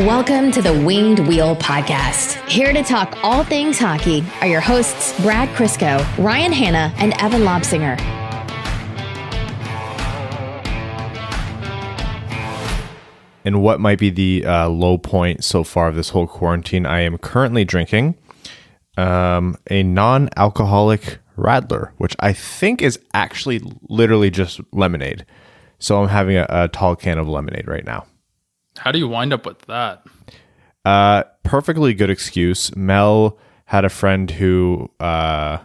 Welcome to the Winged Wheel Podcast. Here to talk all things hockey are your hosts, Brad Crisco, Ryan Hanna, and Evan Lobsinger. And what might be the uh, low point so far of this whole quarantine? I am currently drinking um, a non alcoholic Radler, which I think is actually literally just lemonade. So I'm having a, a tall can of lemonade right now. How do you wind up with that? Uh, perfectly good excuse. Mel had a friend who uh,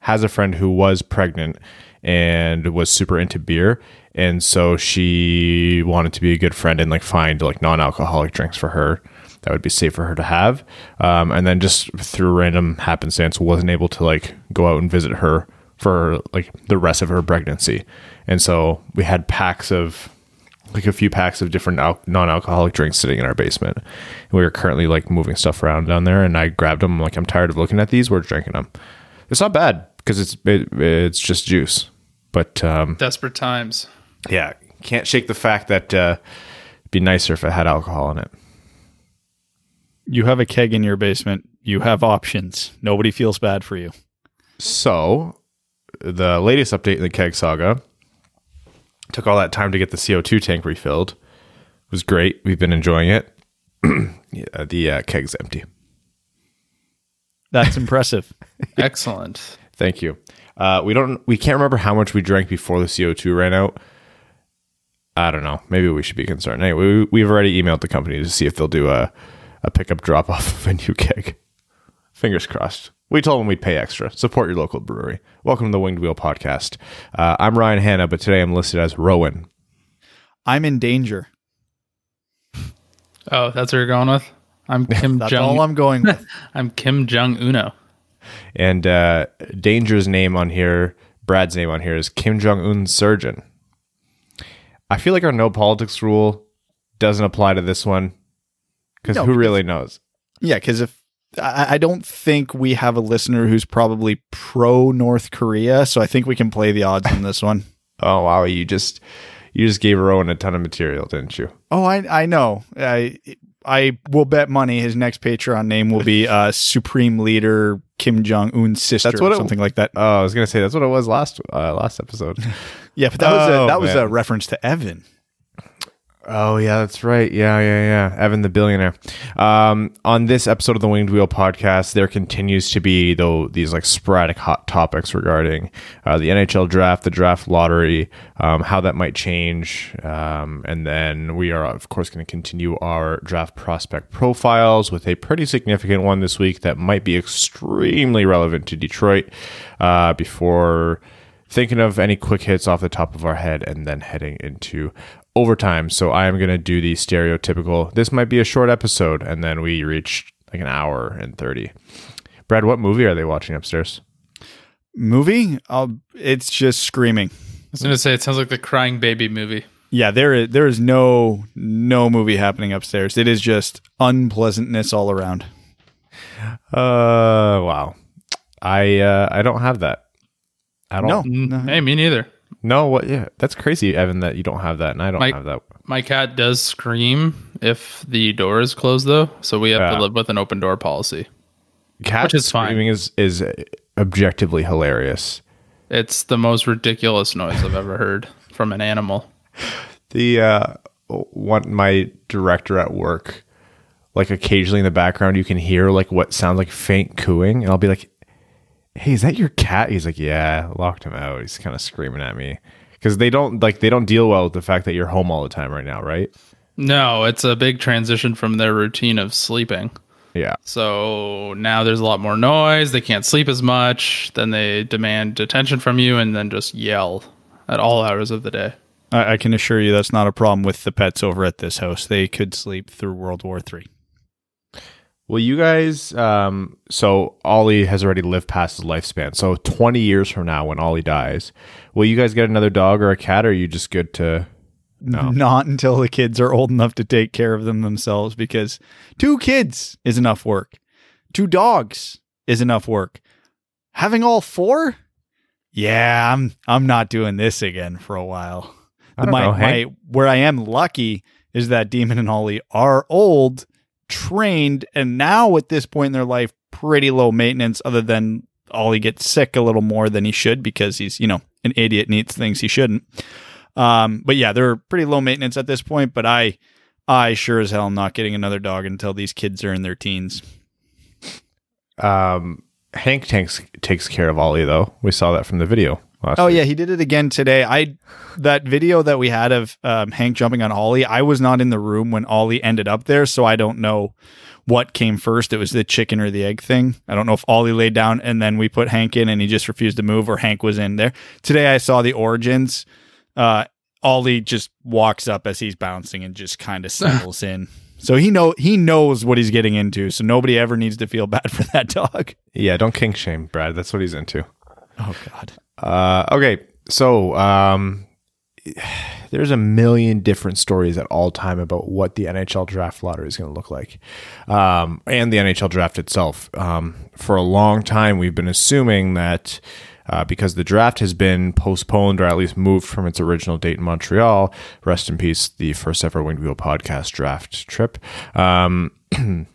has a friend who was pregnant and was super into beer, and so she wanted to be a good friend and like find like non-alcoholic drinks for her that would be safe for her to have. Um, and then just through random happenstance, wasn't able to like go out and visit her for like the rest of her pregnancy, and so we had packs of like a few packs of different al- non-alcoholic drinks sitting in our basement. And we were currently like moving stuff around down there, and I grabbed them. like, I'm tired of looking at these. We're drinking them. It's not bad because it's it, it's just juice, but um, Desperate times. yeah, can't shake the fact that uh, it'd be nicer if it had alcohol in it. You have a keg in your basement. You have options. Nobody feels bad for you. So, the latest update in the keg saga took all that time to get the CO2 tank refilled. It was great. We've been enjoying it. yeah, the uh, keg's empty. That's impressive. Excellent. Thank you. Uh, we don't. We can't remember how much we drank before the CO two ran out. I don't know. Maybe we should be concerned. Anyway, we, we've already emailed the company to see if they'll do a a pickup drop off of a new keg. Fingers crossed. We told them we'd pay extra. Support your local brewery. Welcome to the Winged Wheel Podcast. Uh, I'm Ryan Hanna, but today I'm listed as Rowan. I'm in danger. Oh, that's what you're going with? I'm Kim That's Jong. all I'm going with. I'm Kim Jong Uno. And uh, Danger's name on here, Brad's name on here is Kim Jong Un Surgeon. I feel like our no politics rule doesn't apply to this one because No, who because- really knows? yeah, because if I, don't think we have a listener who's probably pro North Korea, so I think we can play the odds on this one. Oh wow, you just you just gave Rowan a ton of material, didn't you? Oh, I I know. I I will bet money his next Patreon name will be uh, Supreme Leader Kim Jong Un's sister, That's what or it- something like that. Oh, I was gonna say that's what it was last uh, last episode. Yeah, but that was Oh, a, that was a reference to Evan. Oh yeah, that's right. Yeah, yeah, yeah. Evan the billionaire. Um, on this episode of the Winged Wheel podcast, there continues to be though these like sporadic hot topics regarding uh, the NHL draft, the draft lottery, um, how that might change, um, and then we are of course going to continue our draft prospect profiles with a pretty significant one this week that might be extremely relevant to Detroit. Uh, before thinking of any quick hits off the top of our head and then heading into overtime. So I am going to do the stereotypical. This might be a short episode, and then we reach like an hour and 30. Brad, what movie are they watching upstairs? Movie? Uh, it's just screaming. I was going to say, it sounds like the crying baby movie. Yeah, there is there is no no movie happening upstairs. It is just unpleasantness all around. Uh, wow. I uh, I don't have that. I don't. No. Mm, No. Hey, me neither. No, what? Yeah, that's crazy, Evan, that you don't have that, and I don't Mike- have that. My cat does scream if the door is closed, though. So we have Yeah. to live with an open door policy. Cat Which is fine. screaming is is objectively hilarious. It's the most ridiculous noise I've ever heard from an animal. the uh one my director at work like occasionally in the background you can hear like what sounds like faint cooing and i'll be like hey is that your cat he's like yeah locked him out he's kind of screaming at me because they don't like they don't deal well with the fact that you're home all the time right now right No, it's a big transition from their routine of sleeping. yeah So now there's a lot more noise. They can't sleep as much. Then they demand attention from you and then just yell at all hours of the day. I, I can assure you that's not a problem with the pets over at this house. They could sleep through World War Three. Well you guys um so ollie has already lived past his lifespan so 20 years from now when ollie dies will you guys get another dog or a cat or are you just good to No. Not until the kids are old enough to take care of them themselves because two kids is enough work. Two dogs is enough work. Having all four? Yeah, I'm I'm not doing this again for a while. My, know, my where I am lucky is that Demon and Ollie are old trained and now at this point in their life, pretty low maintenance, other than Ollie gets sick a little more than he should because he's, you know, an idiot and eats things he shouldn't. Um, but yeah, they're pretty low maintenance at this point, but I I sure as hell am not getting another dog until these kids are in their teens. Um, Hank takes takes care of Ollie though. We saw that from the video. Oh week. yeah, he did it again today. I that video that we had of um, Hank jumping on Ollie. I was not in the room when Ollie ended up there, so I don't know what came first. It was the chicken or the egg thing. I don't know if Ollie laid down and then we put Hank in and he just refused to move, or Hank was in there. Today I saw the origins. Uh, Ollie just walks up as he's bouncing and just kind of settles in. So he know he knows what he's getting into. So nobody ever needs to feel bad for that dog. Yeah, don't kink shame, Brad. That's what he's into. Oh God. Uh, okay, so um, there's a million different stories at all time about what the NHL draft lottery is going to look like, um, and the NHL draft itself. Um, for a long time, we've been assuming that. Uh, because the draft has been postponed or at least moved from its original date in Montreal. Rest in peace, the first ever Winged Wheel podcast draft trip. Um,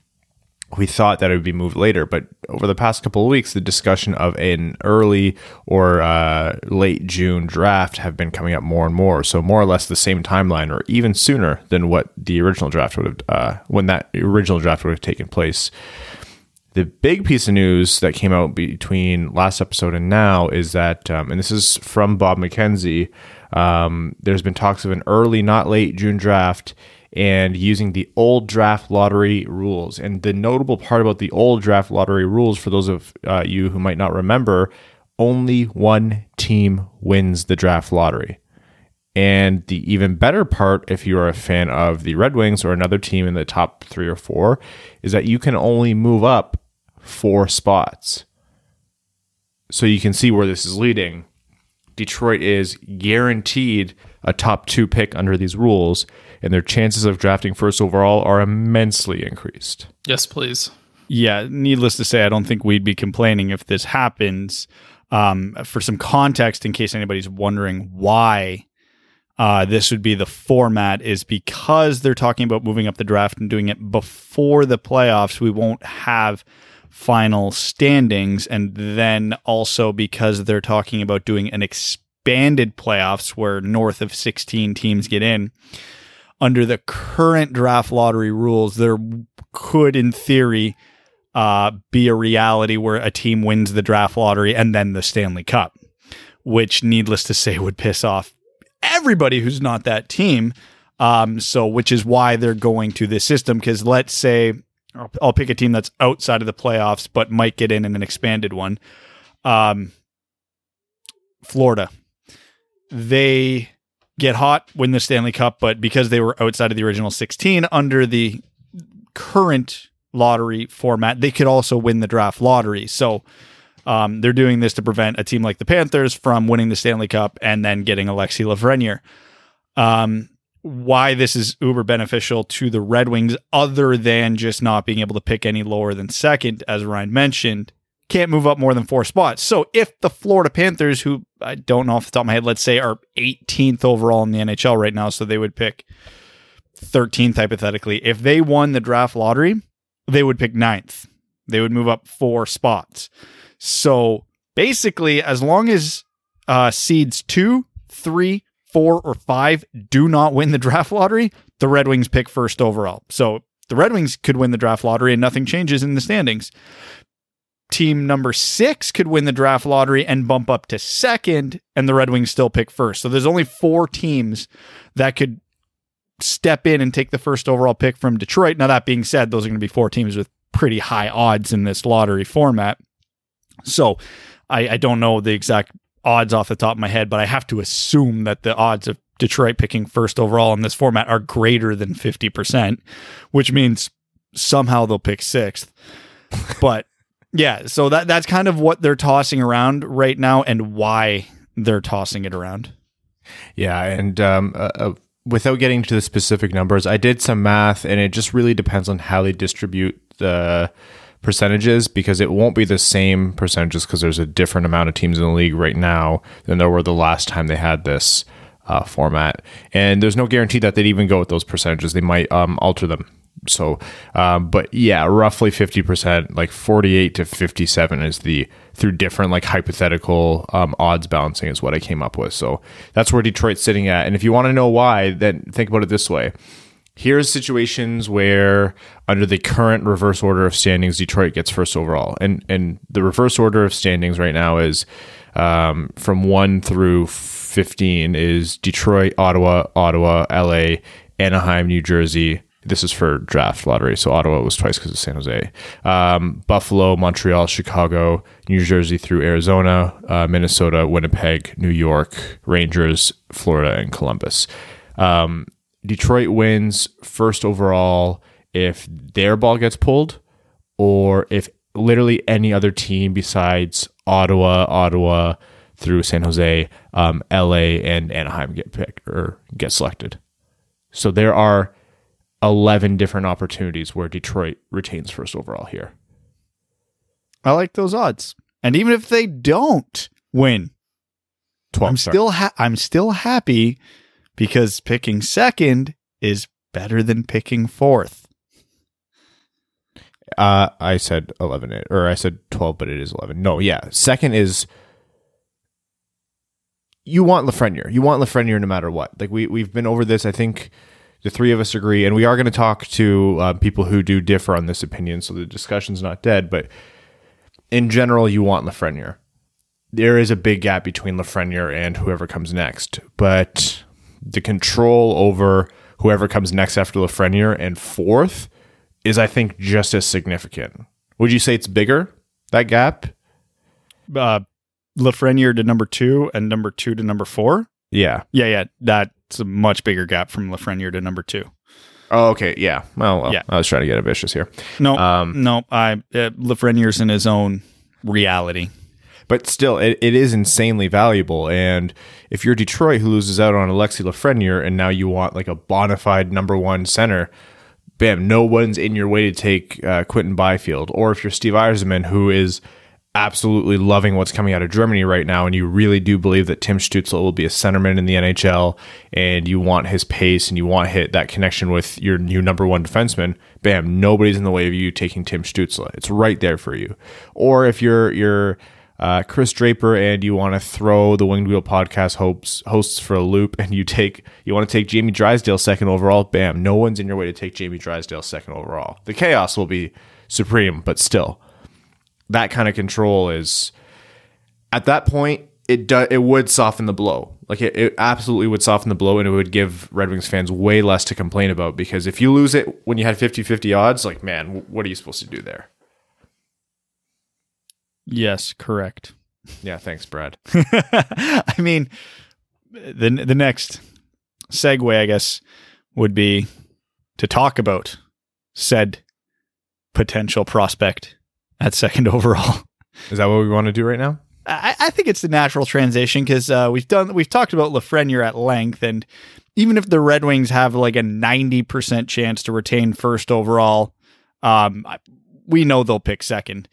we thought that it would be moved later, but over the past couple of weeks, the discussion of an early or uh, late June draft have been coming up more and more. So more or less the same timeline, or even sooner than what the original draft would have, uh, when that original draft would have taken place. The big piece of news that came out between last episode and now is that, um, and this is from Bob McKenzie. Um, there's been talks of an early, not late June draft and using the old draft lottery rules. And the notable part about the old draft lottery rules, for those of uh, you who might not remember, only one team wins the draft lottery. And the even better part, if you are a fan of the Red Wings or another team in the top three or four, is that you can only move up four spots. So you can see where this is leading. Detroit is guaranteed a top two pick under these rules, and their chances of drafting first overall are immensely increased. Yes, please. Yeah, needless to say, I don't think we'd be complaining if this happens. Um, for some context, in case anybody's wondering why uh, this would be the format, is because they're talking about moving up the draft and doing it before the playoffs. We won't have final standings, and then also because they're talking about doing an expanded playoffs where north of 16 teams get in. Under the current draft lottery rules, there could, in theory, uh, be a reality where a team wins the draft lottery and then the Stanley Cup, which, needless to say, would piss off everybody who's not that team. Um, so, which is why they're going to this system. Because let's say I'll, pick a team that's outside of the playoffs but might get in in an expanded one. Um, Florida, they get hot, win the Stanley Cup, but because they were outside of the original 16 under the current lottery format, they could also win the draft lottery. So um, they're doing this to prevent a team like the Panthers from winning the Stanley Cup and then getting Alexi Lafreniere. Um, why this is uber beneficial to the Red Wings, other than just not being able to pick any lower than second, as Ryan mentioned, can't move up more than four spots. So if the Florida Panthers, who I don't know off the top of my head, let's say are 18th overall in the NHL right now, so they would pick 13th hypothetically. If they won the draft lottery, they would pick ninth. They would move up four spots. So basically, as long as uh, seeds two, three, four, or five do not win the draft lottery, the Red Wings pick first overall. So the Red Wings could win the draft lottery and nothing changes in the standings. Team number six could win the draft lottery and bump up to second, and the Red Wings still pick first. So there's only four teams that could step in and take the first overall pick from Detroit. Now, that being said, those are going to be four teams with pretty high odds in this lottery format. So I, I don't know the exact odds off the top of my head, but I have to assume that the odds of Detroit picking first overall in this format are greater than 50%, which means somehow they'll pick sixth. but yeah, so that that's kind of what they're tossing around right now and why they're tossing it around. Yeah, and um, uh, uh, without getting to the specific numbers, I did some math, and it just really depends on how they distribute the percentages because it won't be the same percentages because there's a different amount of teams in the league right now than there were the last time they had this uh, format. And there's no guarantee that they'd even go with those percentages. They might um, alter them So, um, but yeah, roughly 50%, like 48 to 57 is the through different like hypothetical um, odds balancing is what I came up with. So that's where Detroit's sitting at. And if you want to know why, then think about it this way. Here's situations where under the current reverse order of standings, Detroit gets first overall. And and the reverse order of standings right now is um, from one through 15 is Detroit, Ottawa, Ottawa, LA, Anaheim, New Jersey, this is for draft lottery. So Ottawa was twice because of San Jose. Um, Buffalo, Montreal, Chicago, New Jersey through Arizona, uh, Minnesota, Winnipeg, New York, Rangers, Florida, and Columbus. Um, Detroit wins first overall if their ball gets pulled or if literally any other team besides Ottawa, Ottawa through San Jose, um, LA, and Anaheim get picked or get selected. So there are 11 different opportunities where Detroit retains first overall here. I like those odds. And even if they don't win, 12, I'm sorry. still ha- I'm still happy because picking second is better than picking fourth. Uh, I said 11, or I said 12, but it is 11. No, yeah. Second is you want Lafreniere. You want Lafreniere no matter what. Like we, we've been over this. I think the three of us agree, and we are going to talk to uh, people who do differ on this opinion, so the discussion's not dead. But in general, you want Lafreniere. There is a big gap between Lafreniere and whoever comes next, but the control over whoever comes next after Lafreniere and fourth is, I think, just as significant. Would you say it's bigger that gap? Uh, Lafreniere to number two and number two to number four. Yeah. Yeah, yeah, that's a much bigger gap from Lafreniere to number two. Oh, okay. Yeah. Well, well Yeah. I was trying to get ambitious here. No, Um, no, I uh, Lafreniere's in his own reality. But still, it, it is insanely valuable. And if you're Detroit who loses out on Alexi Lafreniere and now you want like a bona fide number one center, bam, no one's in your way to take uh, Quinton Byfield. Or if you're Steve Yzerman, who is absolutely loving what's coming out of Germany right now, and you really do believe that Tim Stützle will be a centerman in the NHL, and you want his pace and you want hit that connection with your new number one defenseman, bam, nobody's in the way of you taking Tim Stützle. It's right there for you. Or if you're you're uh, Chris Draper and you want to throw the Winged Wheel podcast hosts hosts for a loop, and you take you want to take Jamie Drysdale second overall, bam, no one's in your way to take Jamie Drysdale second overall. The chaos will be supreme, but still that kind of control is at that point it do, it would soften the blow. Like it, it absolutely would soften the blow and it would give Red Wings fans way less to complain about because if you lose it when you had 50-50 odds, like man, what are you supposed to do there? Yes, correct. Yeah, thanks, Brad. I mean, the the next segue, I guess, would be to talk about said potential prospect at second overall. Is that what we want to do right now? I, I think it's the natural transition because uh, we've done we've talked about Lafreniere at length, and even if the Red Wings have like a ninety percent chance to retain first overall, um, I- we know they'll pick second.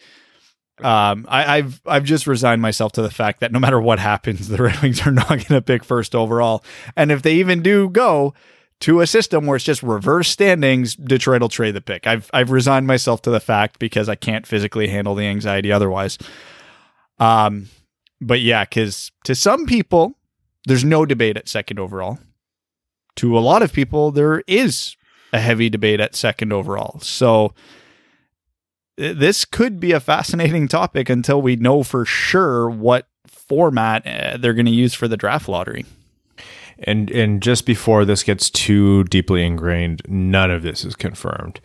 Um, I, I've I've just resigned myself to the fact that no matter what happens, the Red Wings are not going to pick first overall, and if they even do go to a system where it's just reverse standings, Detroit will trade the pick. I've I've resigned myself to the fact because I can't physically handle the anxiety otherwise. Um, but yeah, because to some people, there's no debate at second overall. To a lot of people, there is a heavy debate at second overall. So this could be a fascinating topic until we know for sure what format uh, they're going to use for the draft lottery. And and just before this gets too deeply ingrained, none of this is confirmed.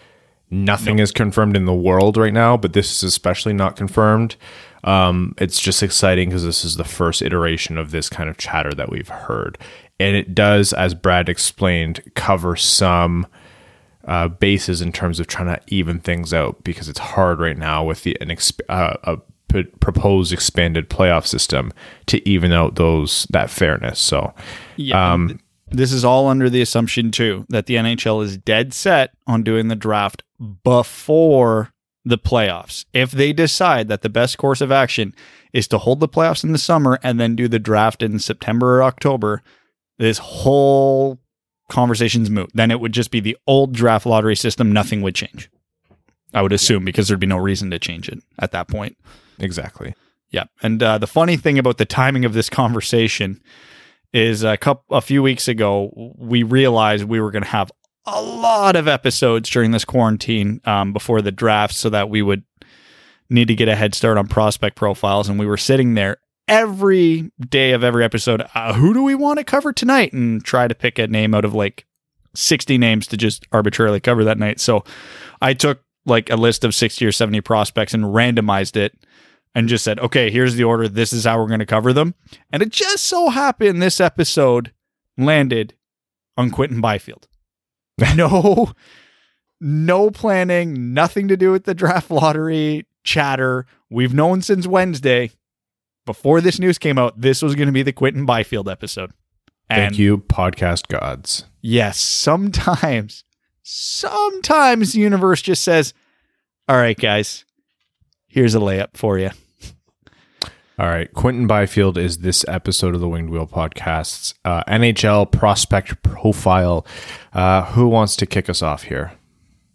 Nothing is confirmed in the world right now, but this is especially not confirmed. Um, it's just exciting because this is the first iteration of this kind of chatter that we've heard, and it does, as Brad explained, cover some uh, bases in terms of trying to even things out because it's hard right now with the an exp- uh, a p- proposed expanded playoff system to even out those that fairness. So. Yeah. Um, this is all under the assumption too that the NHL is dead set on doing the draft before the playoffs. If they decide that the best course of action is to hold the playoffs in the summer and then do the draft in September or October, this whole conversation's moot. Then it would just be the old draft lottery system. Nothing would change. I would assume because there'd be no reason to change it at that point. Exactly. Yeah. And uh, the funny thing about the timing of this conversation is a couple a few weeks ago we realized we were going to have a lot of episodes during this quarantine um, before the draft, so that we would need to get a head start on prospect profiles. And we were sitting there every day of every episode. Uh, who do we want to cover tonight? And try to pick a name out of like sixty names to just arbitrarily cover that night. So I took like a list of sixty or seventy prospects and randomized it and just said, okay, here's the order. This is how we're going to cover them. And it just so happened this episode landed on Quinton Byfield. No, no planning, nothing to do with the draft lottery chatter. We've known since Wednesday, before this news came out, this was going to be the Quinton Byfield episode. Thank you, podcast gods. Yes, sometimes, sometimes the universe just says, all right, guys, here's a layup for you. All right. Quinton Byfield is this episode of the Winged Wheel Podcasts uh, NHL prospect profile. Uh, who wants to kick us off here?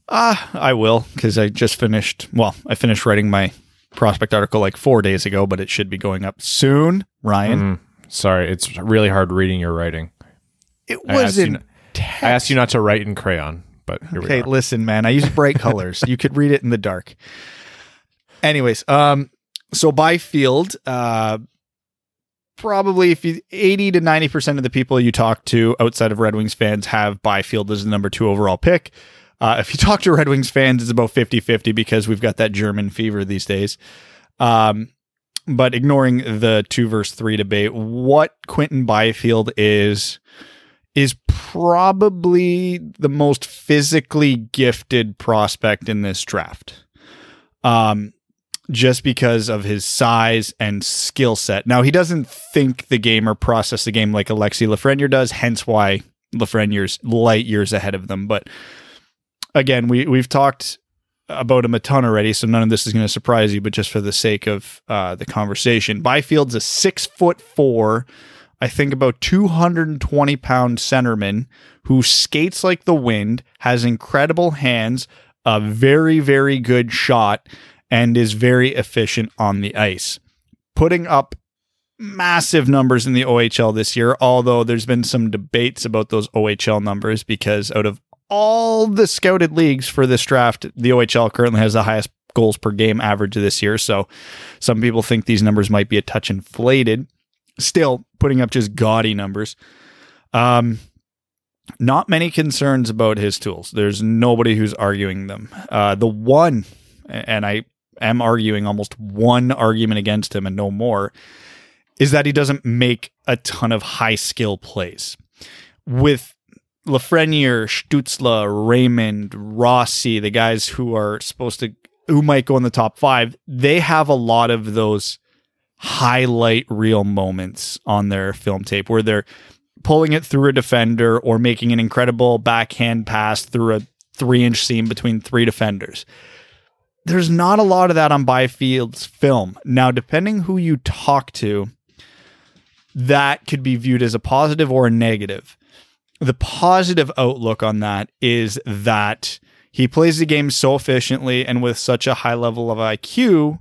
Ah, uh, I will because I just finished. Well, I finished writing my prospect article like four days ago, but it should be going up soon. Ryan, mm, sorry, it's really hard reading your writing. It wasn't. I asked you not to write in crayon, but okay. Listen, man, I use bright colors. You could read it in the dark. Anyways, um, so Byfield, uh, probably if you 80 to 90% of the people you talk to outside of Red Wings fans have Byfield as the number two overall pick. Uh, if you talk to Red Wings fans, it's about 50 50 because we've got that German fever these days. Um, but ignoring the two verse three debate, what Quinton Byfield is is probably the most physically gifted prospect in this draft. Um, just because of his size and skill set. Now, he doesn't think the game or process the game like Alexi Lafreniere does, hence why Lafreniere's light years ahead of them. But again, we, we've talked about him a ton already, so none of this is going to surprise you, but just for the sake of uh, the conversation, Byfield's a six foot four, I think about 220 pound centerman who skates like the wind, has incredible hands, a very, very good shot and is very efficient on the ice, putting up massive numbers in the OHL this year, although there's been some debates about those OHL numbers because out of all the scouted leagues for this draft, the OHL currently has the highest goals per game average this year. So some people think these numbers might be a touch inflated. Still putting up just gaudy numbers. Um, not many concerns about his tools. There's nobody who's arguing them. Uh, the one, and I am arguing almost one argument against him and no more, is that he doesn't make a ton of high skill plays. With Lafreniere, Stützle, Raymond, Rossi, the guys who are supposed to who might go in the top five, they have a lot of those highlight reel moments on their film tape where they're pulling it through a defender or making an incredible backhand pass through a three inch seam between three defenders there's not a lot of that on Byfield's film. Now, depending who you talk to, that could be viewed as a positive or a negative. The positive outlook on that is that he plays the game so efficiently and with such a high level of IQ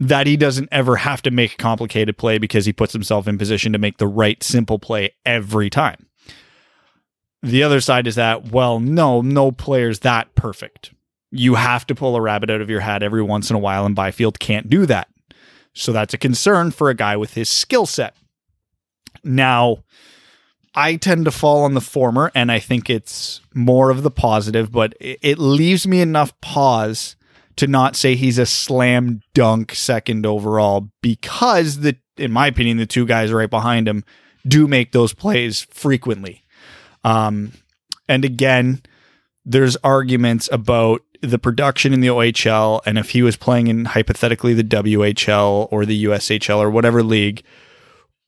that he doesn't ever have to make a complicated play because he puts himself in position to make the right simple play every time. The other side is that, well, no, no player's that perfect you have to pull a rabbit out of your hat every once in a while, and Byfield can't do that. So that's a concern for a guy with his skill set. Now, I tend to fall on the former, and I think it's more of the positive, but it leaves me enough pause to not say he's a slam dunk second overall because the in my opinion the two guys right behind him do make those plays frequently. Um and again there's arguments about the production in the OHL and if he was playing in hypothetically the WHL or the USHL or whatever league,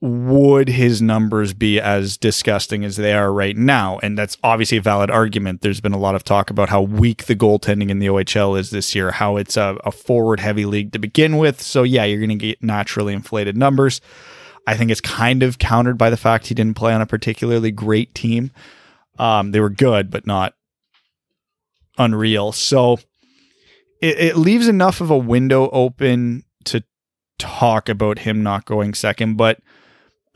would his numbers be as disgusting as they are right now? And that's obviously a valid argument. There's been a lot of talk about how weak the goaltending in the OHL is this year, how it's a, a forward heavy league to begin with. So, yeah, you're going to get naturally inflated numbers. I think it's kind of countered by the fact he didn't play on a particularly great team. Um, they were good, but not unreal. So it, it leaves enough of a window open to talk about him not going second. But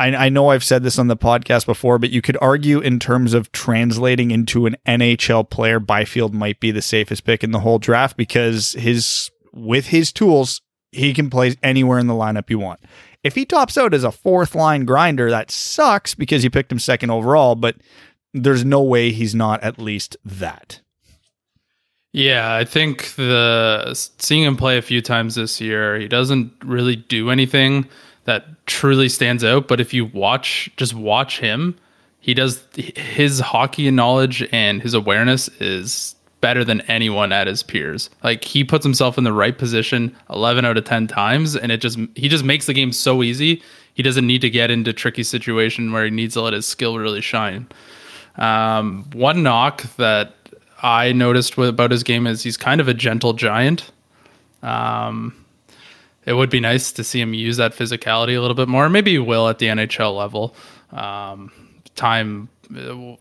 I, I know I've said this on the podcast before, but you could argue in terms of translating into an NHL player, Byfield might be the safest pick in the whole draft because his with his tools, he can play anywhere in the lineup you want. If he tops out as a fourth line grinder, that sucks because you picked him second overall, but there's no way he's not at least that. Yeah, I think the seeing him play a few times this year, he doesn't really do anything that truly stands out. But if you watch, just watch him, he does his hockey knowledge and his awareness is better than anyone at his peers. Like he puts himself in the right position 11 out of 10 times and it just he just makes the game so easy. He doesn't need to get into tricky situation where he needs to let his skill really shine. Um, one knock that I noticed about his game is he's kind of a gentle giant. Um, it would be nice to see him use that physicality a little bit more. Maybe he will at the NHL level. Um, time it'll,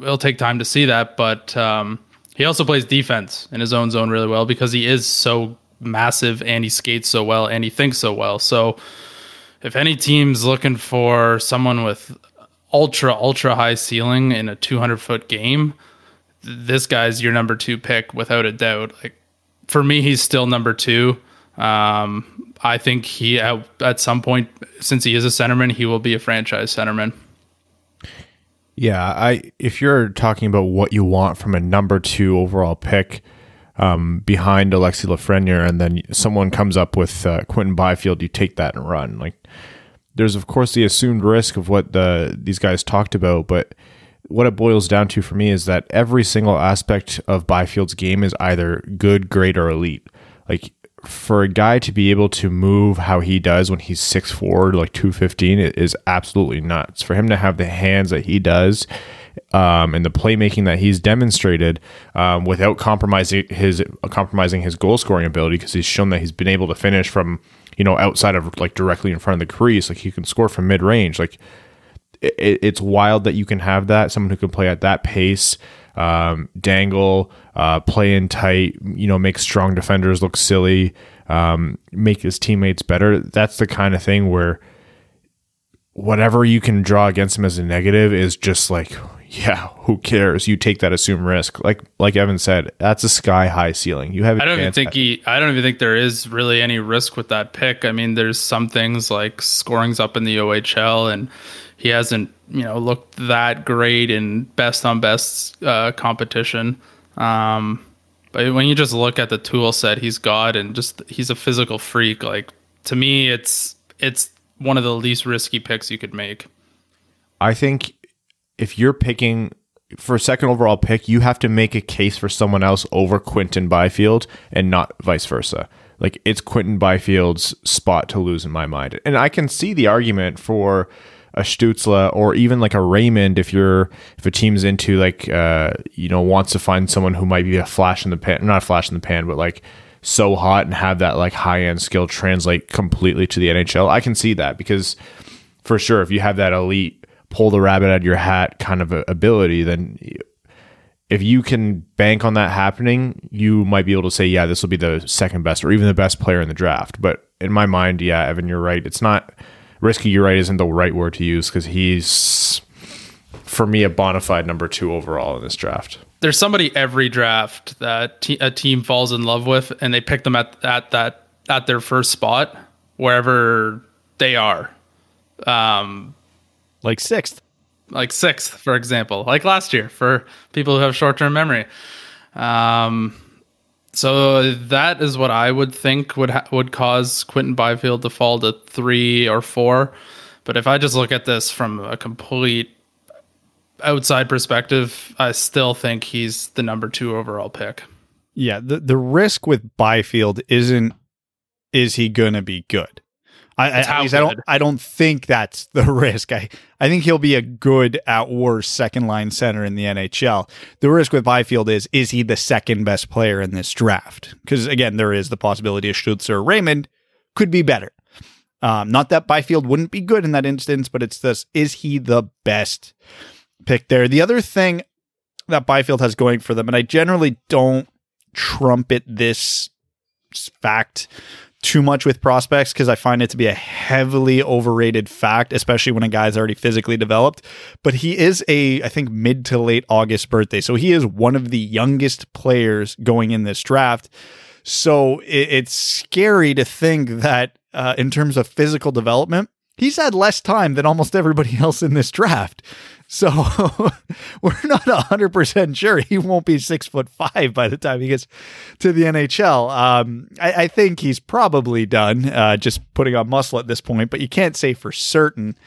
it'll, take time to see that, but um, he also plays defense in his own zone really well because he is so massive and he skates so well and he thinks so well. So if any team's looking for someone with ultra ultra high ceiling in a 200 foot game, this guy's your number two pick without a doubt. Like for me, he's still number two. Um, I think he at, at some point, since he is a centerman, he will be a franchise centerman. Yeah, I if you're talking about what you want from a number two overall pick um, behind Alexi Lafreniere, and then someone comes up with uh, Quinton Byfield, you take that and run. Like, there's of course the assumed risk of what the these guys talked about, but what it boils down to for me is that every single aspect of Byfield's game is either good, great, or elite. Like for a guy to be able to move how he does when he's six 6'4 like 215 it is absolutely nuts. For him to have the hands that he does um, and the playmaking that he's demonstrated um, without compromising his compromising his goal scoring ability because he's shown that he's been able to finish from you know outside of like directly in front of the crease like he can score from mid range like it, it's wild that you can have that someone who can play at that pace um, dangle, uh, play in tight, you know, make strong defenders look silly, um, make his teammates better. That's the kind of thing where whatever you can draw against him as a negative is just like, yeah, who cares? You take that assumed risk. Like like Evan said, that's a sky high ceiling. You have. I don't even think he. I don't even think there is really any risk with that pick. I mean, there's some things like scoring's up in the OHL and he hasn't you know looked that great in best on best uh, competition. Um, but when you just look at the tool set he's got and just he's a physical freak, like to me, it's it's one of the least risky picks you could make. I think if you're picking for a second overall pick, you have to make a case for someone else over Quinton Byfield and not vice versa. Like it's Quinton Byfield's spot to lose in my mind. And I can see the argument for a Stützle or even like a Raymond if you're if a team's into like uh you know wants to find someone who might be a flash in the pan not a flash in the pan but like so hot and have that like high end skill translate completely to the NHL I can see that because for sure if you have that elite pull the rabbit out of your hat kind of ability then if you can bank on that happening you might be able to say yeah this will be the second best or even the best player in the draft. But in my mind yeah Evan you're right. It's not risky, you're right, isn't the right word to use because he's, for me, a bona fide number two overall in this draft. There's somebody every draft that te- a team falls in love with, and they pick them at at that at their first spot wherever they are. Um, like sixth, like sixth, for example, like last year for people who have short term memory. Um, so that is what I would think would ha- would cause Quinton Byfield to fall to three or four. But if I just look at this from a complete outside perspective, I still think he's the number two overall pick. Yeah, the the risk with Byfield isn't is he going to be good? I, I, I don't. I don't think that's the risk. I, I think he'll be a good at worst second line center in the NHL. The risk with Byfield is is he the second best player in this draft? Because again, there is the possibility of Stützle or Raymond could be better. Um, not that Byfield wouldn't be good in that instance, but it's this: is he the best pick there. The other thing that Byfield has going for them, and I generally don't trumpet this fact too much with prospects because I find it to be a heavily overrated fact, especially when a guy's already physically developed. But he is a, I think, mid to late August birthday. So he is one of the youngest players going in this draft. So it, it's scary to think that uh, in terms of physical development, he's had less time than almost everybody else in this draft. So we're not 100% sure he won't be six foot five by the time he gets to the NHL. Um, I, I, think he's probably done uh, just putting on muscle at this point, but you can't say for certain.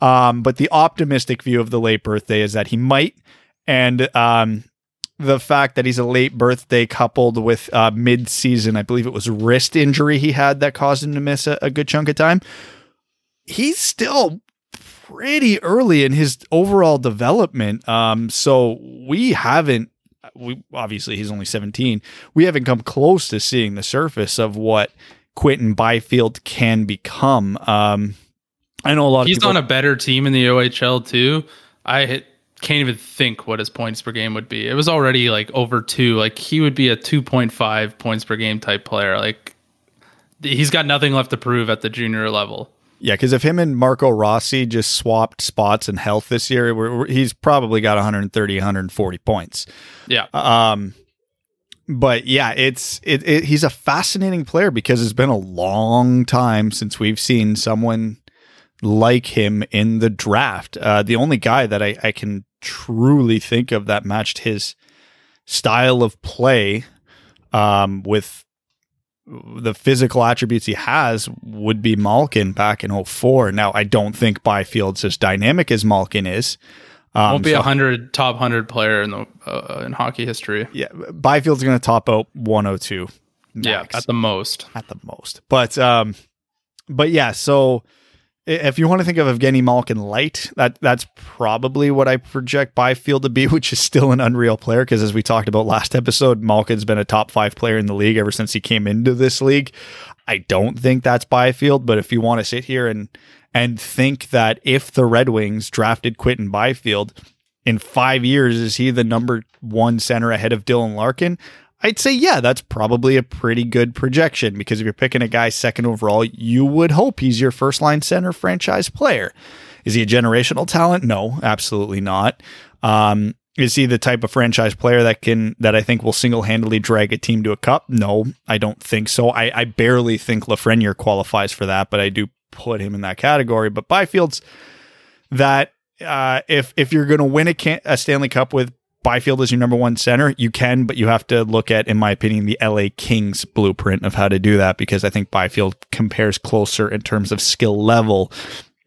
Um, but the optimistic view of the late birthday is that he might. And um, the fact that he's a late birthday coupled with uh, mid season, I believe it was wrist injury he had that caused him to miss a, a good chunk of time he's still pretty early in his overall development. Um, so we haven't. We obviously he's only 17. We haven't come close to seeing the surface of what Quinton Byfield can become. Um, I know a lot. He's of people, He's on a better team in the OHL too. I hit, can't even think what his points per game would be. It was already like over two. Like he would be a 2.5 points per game type player. Like he's got nothing left to prove at the junior level. Yeah, because if him and Marco Rossi just swapped spots in health this year, we're, we're, he's probably got 130, 140 points. Yeah. Um, but yeah, it's it, it, He's a fascinating player because it's been a long time since we've seen someone like him in the draft. Uh, the only guy that I, I can truly think of that matched his style of play um, with the physical attributes he has would be Malkin back in 04. Now, I don't think Byfield's as dynamic as Malkin is. Um, Won't be a so, hundred top hundred player in the uh, in hockey history. Yeah, Byfield's going to top out 102. Max, yeah, at the most. At the most. But um, but yeah. So if you want to think of Evgeny Malkin light, that that's probably what I project Byfield to be, which is still an unreal player. Because as we talked about last episode, Malkin's been a top five player in the league ever since he came into this league. I don't think that's Byfield, but if you want to sit here and and think that if the Red Wings drafted Quinton Byfield in five years, is he the number one center ahead of Dylan Larkin? I'd say, yeah, that's probably a pretty good projection because if you're picking a guy second overall, you would hope he's your first line center franchise player. Is he a generational talent? No, absolutely not. Um, is he the type of franchise player that can that I think will single handedly drag a team to a cup? No, I don't think so. I, I barely think Lafreniere qualifies for that, but I do put him in that category. But Byfield's that uh, if if you're going to win a, can- a Stanley Cup with Byfield is your number one center, you can, but you have to look at, in my opinion, the LA Kings blueprint of how to do that because I think Byfield compares closer in terms of skill level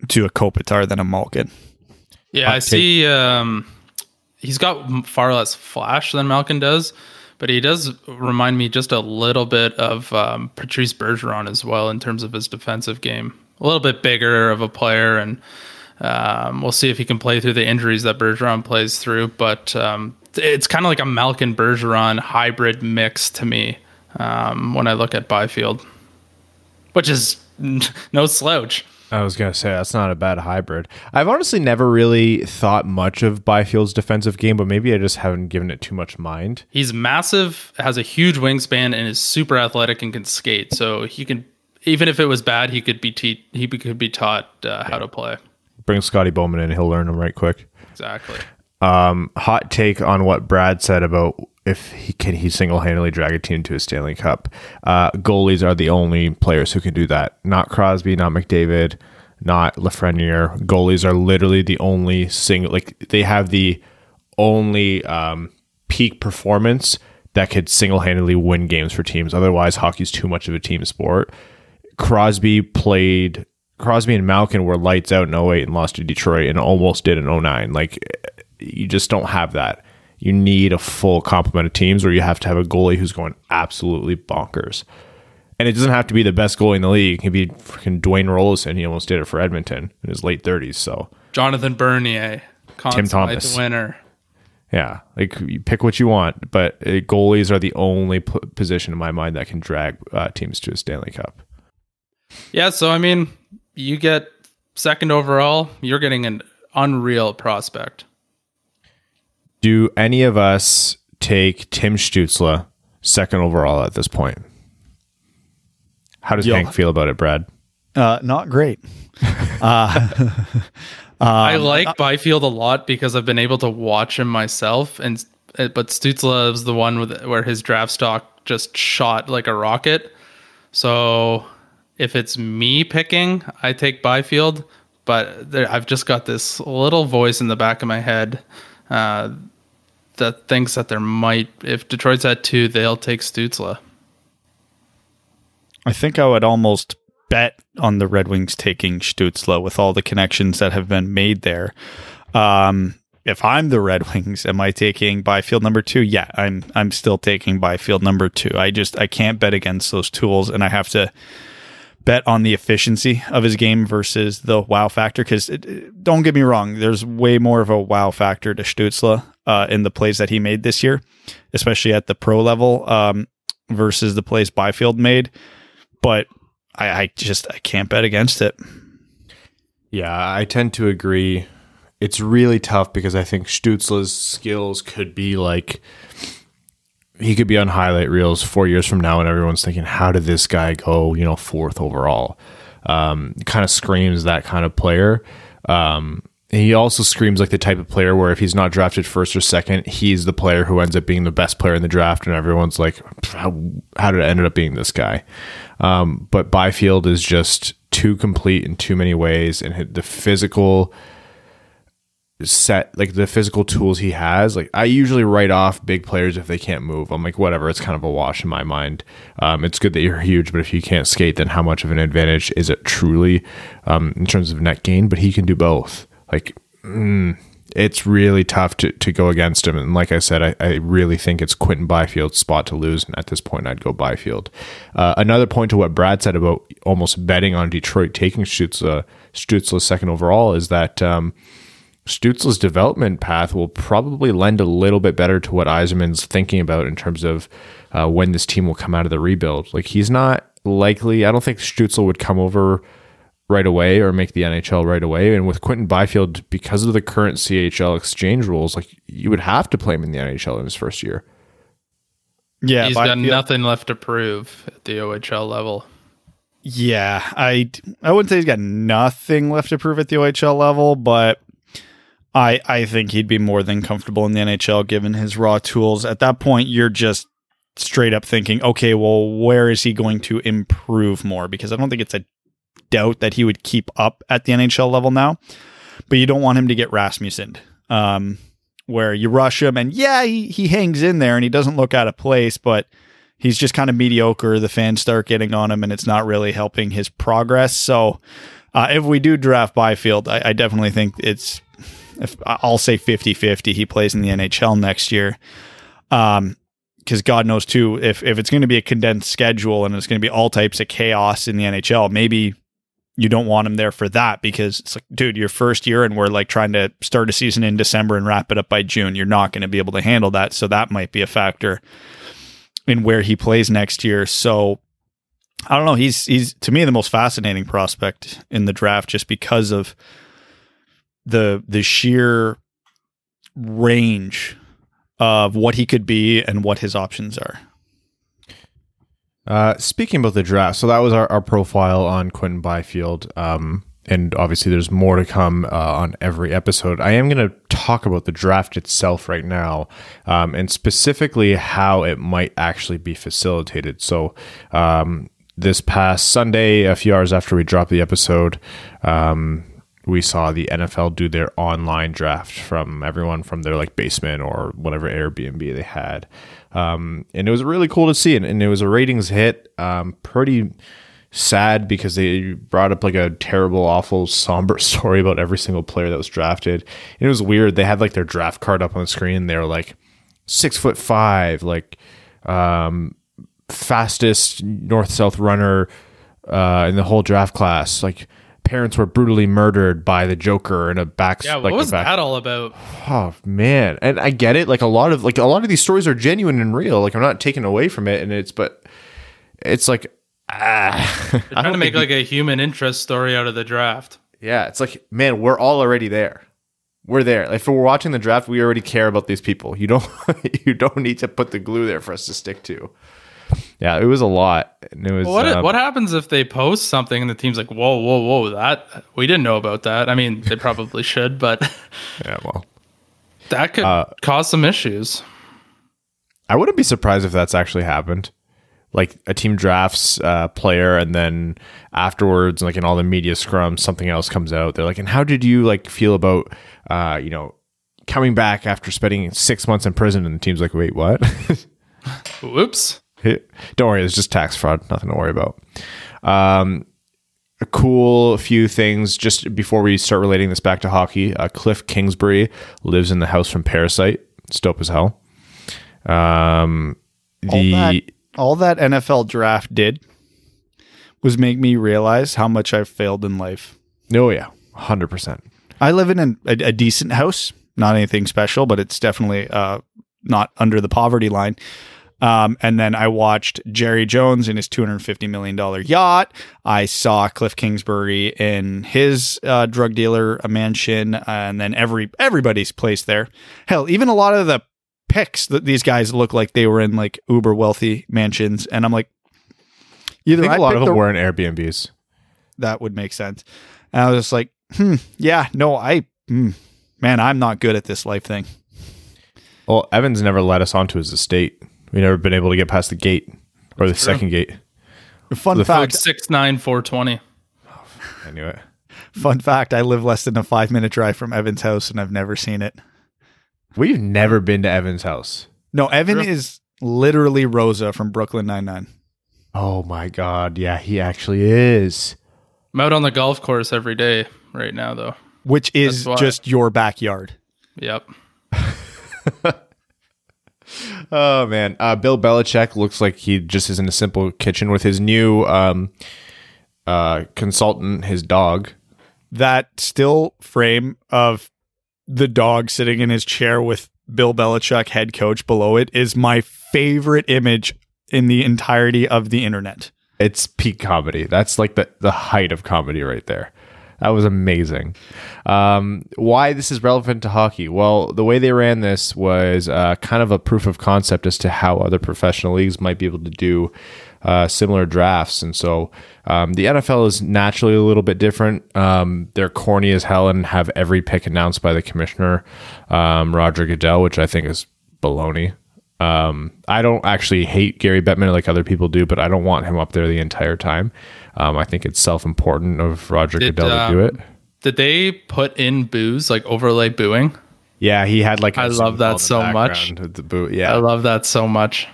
to a Kopitar than a Malkin. Yeah, I see. Um, he's got far less flash than Malkin does, but he does remind me just a little bit of um, Patrice Bergeron as well in terms of his defensive game. A little bit bigger of a player and um, we'll see if he can play through the injuries that Bergeron plays through, but um, it's kind of like a Malkin Bergeron hybrid mix to me um, when I look at Byfield, which is no slouch. I was gonna say that's not a bad hybrid. I've honestly never really thought much of Byfield's defensive game, but maybe I just haven't given it too much mind. He's massive, has a huge wingspan, and is super athletic and can skate. So he can, even if it was bad, he could be te- he could be taught uh, how yeah. to play bring Scotty Bowman in, he'll learn them right quick. Exactly. Um, hot take on what Brad said about if he can he single handedly drag a team to a Stanley Cup. Uh, goalies are the only players who can do that. Not Crosby, not McDavid, not Lafreniere. Goalies are literally the only single like they have the only um, peak performance that could single handedly win games for teams. Otherwise, hockey's too much of a team sport. Crosby played Crosby and Malkin were lights out in 08 and lost to Detroit and almost did in 09. Like you just don't have that. You need a full complement of teams where you have to have a goalie who's going absolutely bonkers. And it doesn't have to be the best goalie in the league. It can be freaking Dwayne Roloson. He almost did it for Edmonton in his late 30s. So Jonathan Bernier, Tim Thomas, winner. Yeah, like you pick what you want, but uh, goalies are the only p- position in my mind that can drag uh, teams to a Stanley Cup. Yeah, so I mean, you get second overall, you're getting an unreal prospect. Do any of us take Tim Stützle second overall at this point? How does Yo. Hank feel about it, Brad? Uh, not great. Uh, I Um, like Byfield a lot because I've been able to watch him myself, and uh, but Stützle is the one with where his draft stock just shot like a rocket. So if it's me picking, I take Byfield, but there, I've just got this little voice in the back of my head uh, that thinks that there might, if Detroit's at two, they'll take Stützle. I think I would almost bet on the Red Wings taking Stützle with all the connections that have been made there. Um, if I'm the Red Wings, am I taking Byfield number two? Yeah, I'm. I'm still taking Byfield number two. I just I can't bet against those tools, and I have to bet on the efficiency of his game versus the wow factor. Because don't get me wrong, there's way more of a wow factor to Stützle uh, in the plays that he made this year, especially at the pro level um, versus the plays Byfield made. But I, I just I can't bet against it. Yeah, I tend to agree. It's really tough because I think Stützle's skills could be like he could be on highlight reels four years from now, and everyone's thinking, "How did this guy go? You know, fourth overall?" Um, kind of screams that kind of player. Um, he also screams like the type of player where if he's not drafted first or second, he's the player who ends up being the best player in the draft, and everyone's like, "How, how did it end up being this guy?" Um, but Byfield is just too complete in too many ways, and the physical set like the physical tools he has like i usually write off big players if they can't move. I'm like whatever it's kind of a wash in my mind. Um, it's good that you're huge but if you can't skate then how much of an advantage is it truly um, in terms of net gain? But he can do both. Like mm, it's really tough to, to go against him. And like i said I, I really think it's Quinton byfield's spot to lose. And at this point i'd go byfield. Uh, another point to what brad said about almost betting on detroit taking Stützle, Stützle second overall is that um, Stützle's development path will probably lend a little bit better to what Yzerman's thinking about in terms of uh, when this team will come out of the rebuild. Like he's not likely. I don't think Stützle would come over right away or make the NHL right away. And with Quinton Byfield, because of the current CHL exchange rules, like you would have to play him in the NHL in his first year. Yeah, He's got nothing left to prove at the OHL level. Yeah, I I wouldn't say he's got nothing left to prove at the OHL level, but I I think he'd be more than comfortable in the NHL given his raw tools. At that point, you're just straight up thinking, okay, well, where is he going to improve more? Because I don't think it's a doubt that he would keep up at the NHL level now, but you don't want him to get Rasmussen. Um, where you rush him and yeah, he, he hangs in there and he doesn't look out of place, but he's just kind of mediocre. The fans start getting on him, and it's not really helping his progress. So, uh, if we do draft Byfield, I, I definitely think it's, if, I'll say 50 50. He plays in the NHL next year. Um, because God knows too, if, if it's going to be a condensed schedule and it's going to be all types of chaos in the NHL, maybe you don't want him there for that because it's like, dude, your first year and we're like trying to start a season in December and wrap it up by June. You're not going to be able to handle that. So that might be a factor in where he plays next year. So I don't know. He's he's to me the most fascinating prospect in the draft just because of the the sheer range of what he could be and what his options are. Uh, speaking about the draft, so that was our, our profile on Quinton Byfield. Um, and obviously, there's more to come uh, on every episode. I am going to talk about the draft itself right now, um, and specifically how it might actually be facilitated. So, um, this past Sunday, a few hours after we dropped the episode, um, we saw the NFL do their online draft from everyone from their like basement or whatever Airbnb they had. Um, and it was really cool to see. And, and it was a ratings hit. Um, pretty sad because they brought up like a terrible, awful, somber story about every single player that was drafted. And it was weird. They had like their draft card up on the screen. They were like six foot five, like um, fastest north south runner uh, in the whole draft class. Like parents were brutally murdered by the Joker in a back. Yeah, what like was back- that all about? Oh man, and I get it. Like a lot of like a lot of these stories are genuine and real. Like I'm not taking away from it, and it's but it's like ah, They're trying to make like a human interest story out of the draft. yeah, it's like man, we're all already there. we're there. If we're watching the draft, we already care about these people. You don't you don't need to put the glue there for us to stick to. Yeah, it was a lot. And it was What um, what happens if they post something and the team's like, whoa, whoa, whoa, that we didn't know about that. I mean, they probably should, but yeah, well. that could Uh, cause some issues. I wouldn't be surprised if that's actually happened. Like a team drafts a player and then afterwards, like in all the media scrums, something else comes out. They're like, and how did you like feel about uh, you know, coming back after spending six months in prison? And the team's like, wait, what? Whoops. Don't worry, it's just tax fraud. Nothing to worry about. Um, a cool few things just before we start relating this back to hockey. Uh, Cliff Kingsbury lives in the house from Parasite. It's dope as hell. Um, all the that, all that NFL draft did was make me realize how much I've failed in life. oh yeah, hundred percent. I live in an, a, a decent house, not anything special, but it's definitely uh, not under the poverty line. Um, and then I watched Jerry Jones in his $250 million yacht. I saw Cliff Kingsbury in his uh, drug dealer a mansion, and then every everybody's placed there. Hell, even a lot of the pics that these guys look like they were in like uber wealthy mansions, and I'm like, I either think I a lot of them the- were in Airbnbs. that would make sense. And I was just like, hmm, yeah, no, I, hmm, man, I'm not good at this life thing. Well, Evans never let us onto his estate. We never been able to get past the gate or the second gate. Fun The fact, six nine four twenty. I knew it. fun fact, I live less than a five minute drive from Evan's house and I've never seen it. We've never been to Evan's house. No, Evan is literally Rosa from Brooklyn Nine-Nine. Oh my god, yeah, he actually is. I'm out on the golf course every day right now, though. which is just your backyard. Yep. Oh man, uh, Bill Belichick looks like he just is in a simple kitchen with his new um, uh, consultant, his dog. That still frame of the dog sitting in his chair with Bill Belichick, head coach, below it is my favorite image in the entirety of the internet. It's peak comedy. That's like the the height of comedy right there. That was amazing. Um, why this is relevant to hockey? Well, the way they ran this was uh, kind of a proof of concept as to how other professional leagues might be able to do uh, similar drafts. And so um, the NFL is naturally a little bit different. Um, they're corny as hell and have every pick announced by the commissioner, um, Roger Goodell, which I think is baloney. Um, I don't actually hate Gary Bettman like other people do, but I don't want him up there the entire time. Um, I think it's self important of Roger Did, Goodell to do um, it. Did they put in booze like overlay booing? Yeah, he had like. I a love that so much. background with The boot. I love that so much.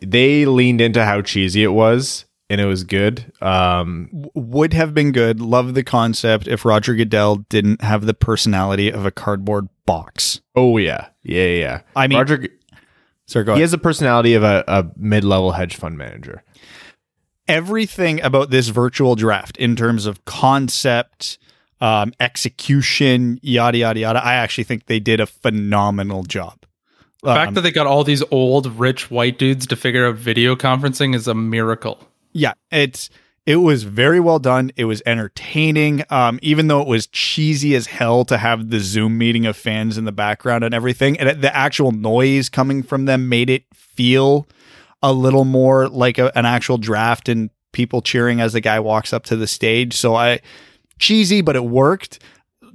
they leaned into how cheesy it was, and it was good. Um, Would have been good. Love the concept if Roger Goodell didn't have the personality of a cardboard box. oh yeah, yeah, yeah, yeah. I mean- Roger. So go He ahead. has the personality of a, a mid level hedge fund manager. Everything about this virtual draft in terms of concept, um, execution, yada yada yada. I actually think they did a phenomenal job. The fact Um, that they got all these old rich white dudes to figure out video conferencing is a miracle. yeah, it's it was very well done. It was entertaining, um, even though it was cheesy as hell to have the Zoom meeting of fans in the background and everything. And the actual noise coming from them made it feel a little more like a, an actual draft and people cheering as the guy walks up to the stage. So I cheesy, but it worked.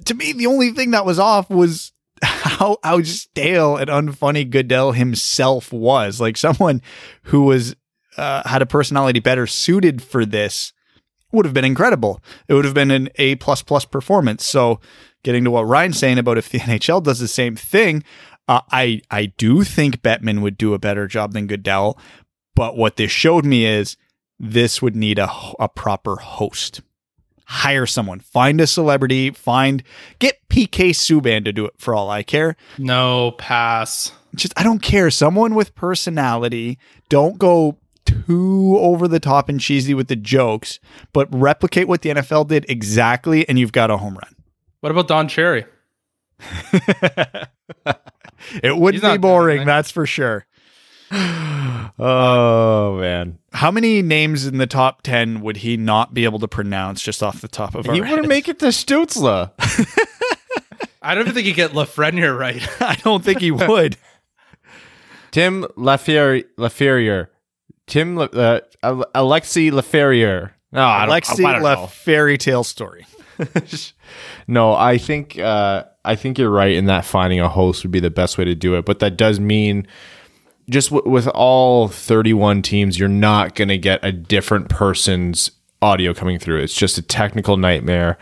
To me, the only thing that was off was how how stale and unfunny Goodell himself was. Like someone who was uh, had a personality better suited for this would have been incredible. It would have been an A plus plus performance. So, getting to what Ryan's saying about if the NHL does the same thing, uh, I I do think Bettman would do a better job than Goodell. But what this showed me is this would need a a proper host. Hire someone, find a celebrity, find get PK Subban to do it for all I care No pass. just I don't care. Someone with personality. Don't go too over the top and cheesy with the jokes, but replicate what the NFL did exactly, and you've got a home run. What about Don Cherry? It wouldn't be boring, that's for sure. Oh man, How many names in the top ten would he not be able to pronounce just off the top of our head? he wouldn't heads? make it to Stützle. I don't even think you get Lafreniere right. I don't think he would. Tim Laferrier. Laferrier. Tim Le, uh, Ale- Alexi Laferrier. No, I don't, Lexi I don't left know. fairy tale story. No, I think uh, I think you're right in that finding a host would be the best way to do it. But that does mean just w- with all 31 teams, you're not going to get a different person's audio coming through. It's just a technical nightmare.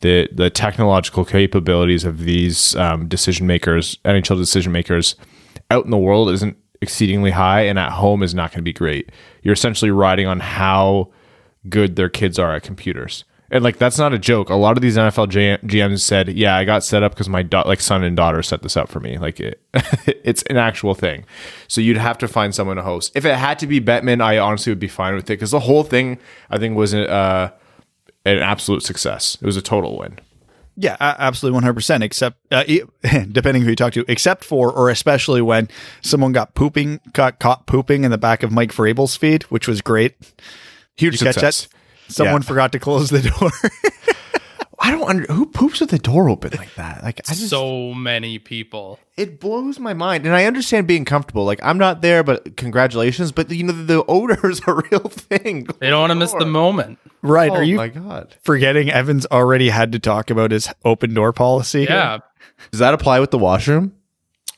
The the technological capabilities of these um, decision makers, NHL decision makers, out in the world isn't exceedingly high, and at home is not going to be great. You're essentially riding on how good their kids are at computers. And like that's not a joke. A lot of these NFL GMs said, "Yeah, I got set up because my da- like son and daughter set this up for me." Like it, it's an actual thing. So you'd have to find someone to host. If it had to be Bettman, I honestly would be fine with it because the whole thing I think was uh, an absolute success. It was a total win. Yeah, absolutely, one hundred percent. Except, uh, depending who you talk to, except for or especially when someone got pooping, got caught pooping in the back of Mike Vrabel's feed, which was great. Huge you catch success. that? Someone Yeah. forgot to close the door. I don't under who poops with the door open like that. Like I just so many people. it blows my mind and i understand being comfortable like i'm not there but congratulations but you know the odor is a real thing They don't want to miss the moment. right? oh Are you my god forgetting Evans already had to talk about his open door policy? Yeah. does that apply with the washroom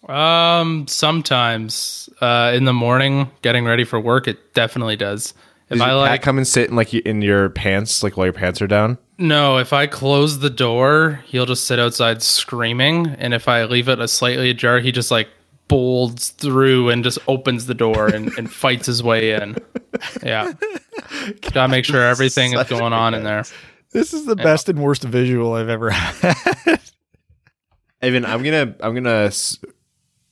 Um. Sometimes, uh, in the morning, getting ready for work, it definitely does. If Does I your cat like, come and sit in like in your pants like while your pants are down no, if I close the door, he'll just sit outside screaming, and if I leave it a slightly ajar, he just like bolts through and just opens the door and, and fights his way in. Yeah. Gotta make sure everything is Such going on in there. This is the best and worst visual I've ever had. evan i'm gonna i'm gonna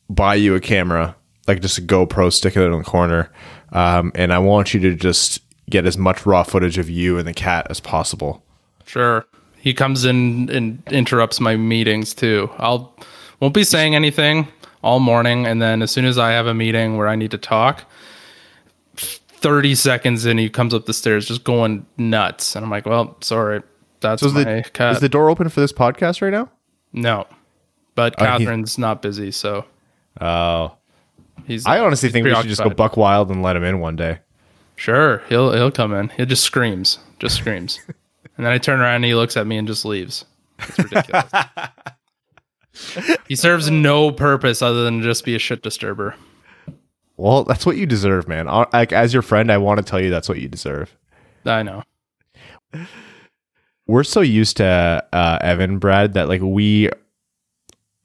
buy you a camera like just a gopro stick it in the corner um, and i want you to just get as much raw footage of you and the cat as possible Sure. He comes in and interrupts my meetings too. I'll won't be saying anything all morning and then as soon as I have a meeting where I need to talk 30 seconds in he comes up the stairs just going nuts and I'm like, "Well, sorry. That's so is my the, cat." is the door open for this podcast right now no. But Oh, he- Catherine's not busy, so oh he's i honestly he's think we should just go buck wild and let him in one day Sure, he'll he'll come in. He just screams, just screams, and then I turn around and he looks at me and just leaves. It's ridiculous. he serves no purpose other than just be a shit disturber. Well, that's what you deserve, man. Uh, Like as your friend, I want to tell you that's what you deserve. I know. We're so used to uh, Evan, Brad, that like we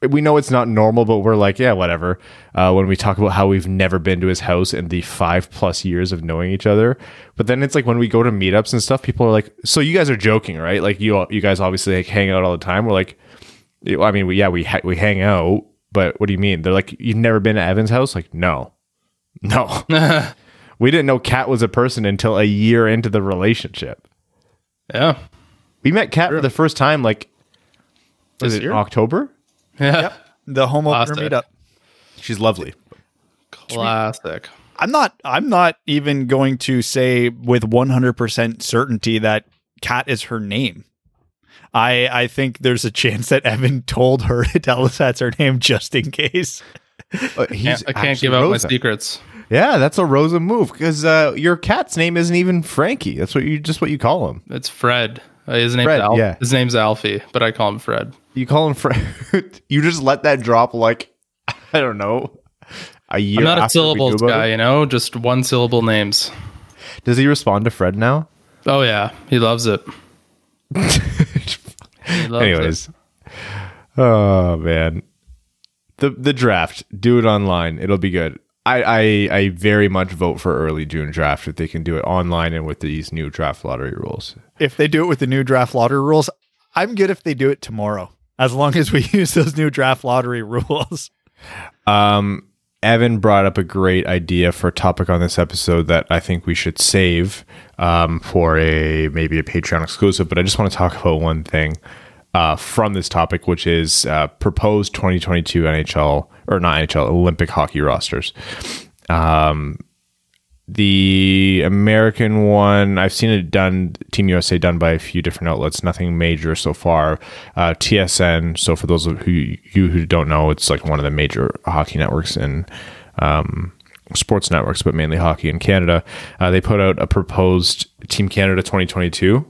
we know it's not normal, but we're like, yeah, whatever. Uh, when we talk about how we've never been to his house in the five plus years of knowing each other, but then it's like when we go to meetups and stuff, people are like, "So you guys are joking, right? Like you you guys obviously like hang out all the time." We're like, I mean, we, yeah, we ha- we hang out, but what do you mean? They're like, "You've never been to Evan's house?" Like, no, no. we didn't know Kat was a person until a year into the relationship. Yeah. We met Kat for the first time like was This it year? October? Yeah. the home opener Classic. meetup. She's lovely. Classic. I'm not. I'm not even going to say with 100 percent certainty that Kat is her name. I I think there's a chance that Evan told her to tell us that's her name just in case. Uh, he's Can't, I can't give out Rosa. my secrets. Yeah, that's a Rosa move because uh, your cat's name isn't even Frankie. That's what you just what you call him. It's Fred. Uh, his name's Fred, Al- yeah. His name's Alfie, but I call him Fred. You call him Fred. you just let that drop like I don't know a year. I'm not a syllables guy, it. you know, just one syllable names. Does he respond to Fred now? Oh yeah, he loves it. He loves Anyways, oh man, the the draft. Do it online. It'll be good. I, I I very much vote for early June draft if they can do it online and with these new draft lottery rules. If they do it with the new draft lottery rules, I'm good if they do it tomorrow, as long as we use those new draft lottery rules. Um, Evan brought up a great idea for a topic on this episode that I think we should save um, for a maybe a Patreon exclusive. But I just want to talk about one thing uh, from this topic, which is uh, proposed 2022 NHL or not NHL Olympic hockey rosters. Um, the American one, I've seen it done, Team USA done by a few different outlets, nothing major so far. Uh, TSN, so for those of who you who don't know, it's like one of the major hockey networks in um, sports networks, but mainly hockey in Canada. Uh, they put out a proposed Team Canada 2022.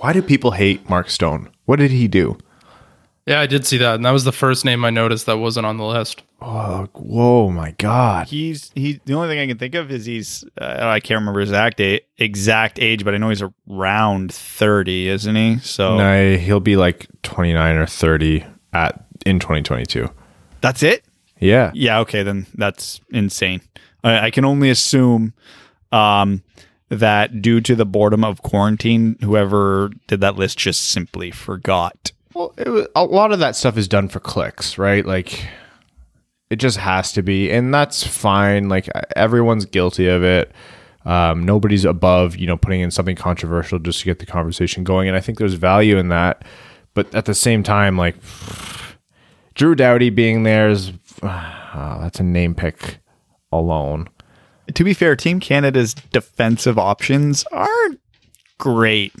Why do people hate Mark Stone? What did he do? Yeah, I did see that, and that was the first name I noticed that wasn't on the list. Oh, whoa, my God. He's he. The only thing I can think of is he's. Uh, I can't remember his exact age, exact age, but I know he's around thirty, isn't he? So No, he'll be like 29 or 30 at in 2022. that's it. Yeah. Yeah. Okay, then that's insane. I, I can only assume um, that due to the boredom of quarantine, whoever did that list just simply forgot. Well, was, a lot of that stuff is done for clicks, right? Like it just has to be, and that's fine. Like everyone's guilty of it. Um, nobody's above, you know, putting in something controversial just to get the conversation going, and I think there's value in that. But at the same time, like Drew Doughty being there is uh, that's a name pick alone. To be fair, Team Canada's defensive options aren't great,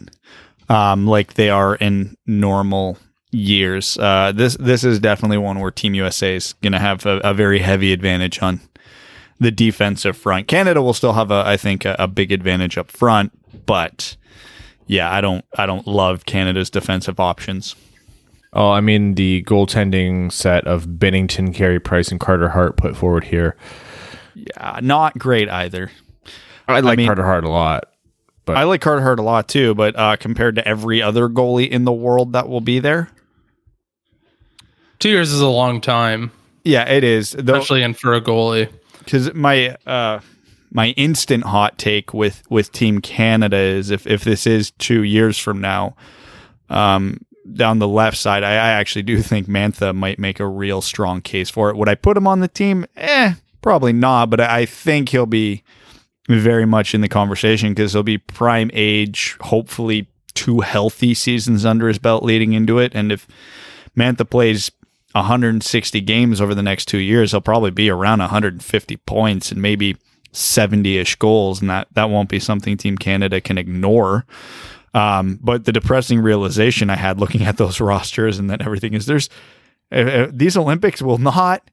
um, like they are in normal years. Uh, this this is definitely one where Team USA is going to have a, a very heavy advantage on the defensive front. Canada will still have a, I think, a, a big advantage up front, but yeah, I don't I don't love Canada's defensive options. Oh, I mean the goaltending set of Binnington, Carey Price, and Carter Hart put forward here. Yeah, not great either. I like mean- Carter Hart a lot. But- I like Carter Hart a lot too, but uh, compared to every other goalie in the world that will be there, Two years is a long time, yeah, it is. Though, especially in for a goalie. because my uh my instant hot take with with team canada is if if this is two years from now um down the left side i, I actually do think mantha might make a real strong case for it would i put him on the team eh probably not but i think he'll be very much in the conversation because he'll be prime age hopefully two healthy seasons under his belt leading into it and if mantha plays 160 games over the next two years, he'll probably be around 150 points and maybe 70 ish goals. And that, that won't be something Team Canada can ignore. Um, but the depressing realization I had looking at those rosters and then everything is there's uh, uh, these Olympics will not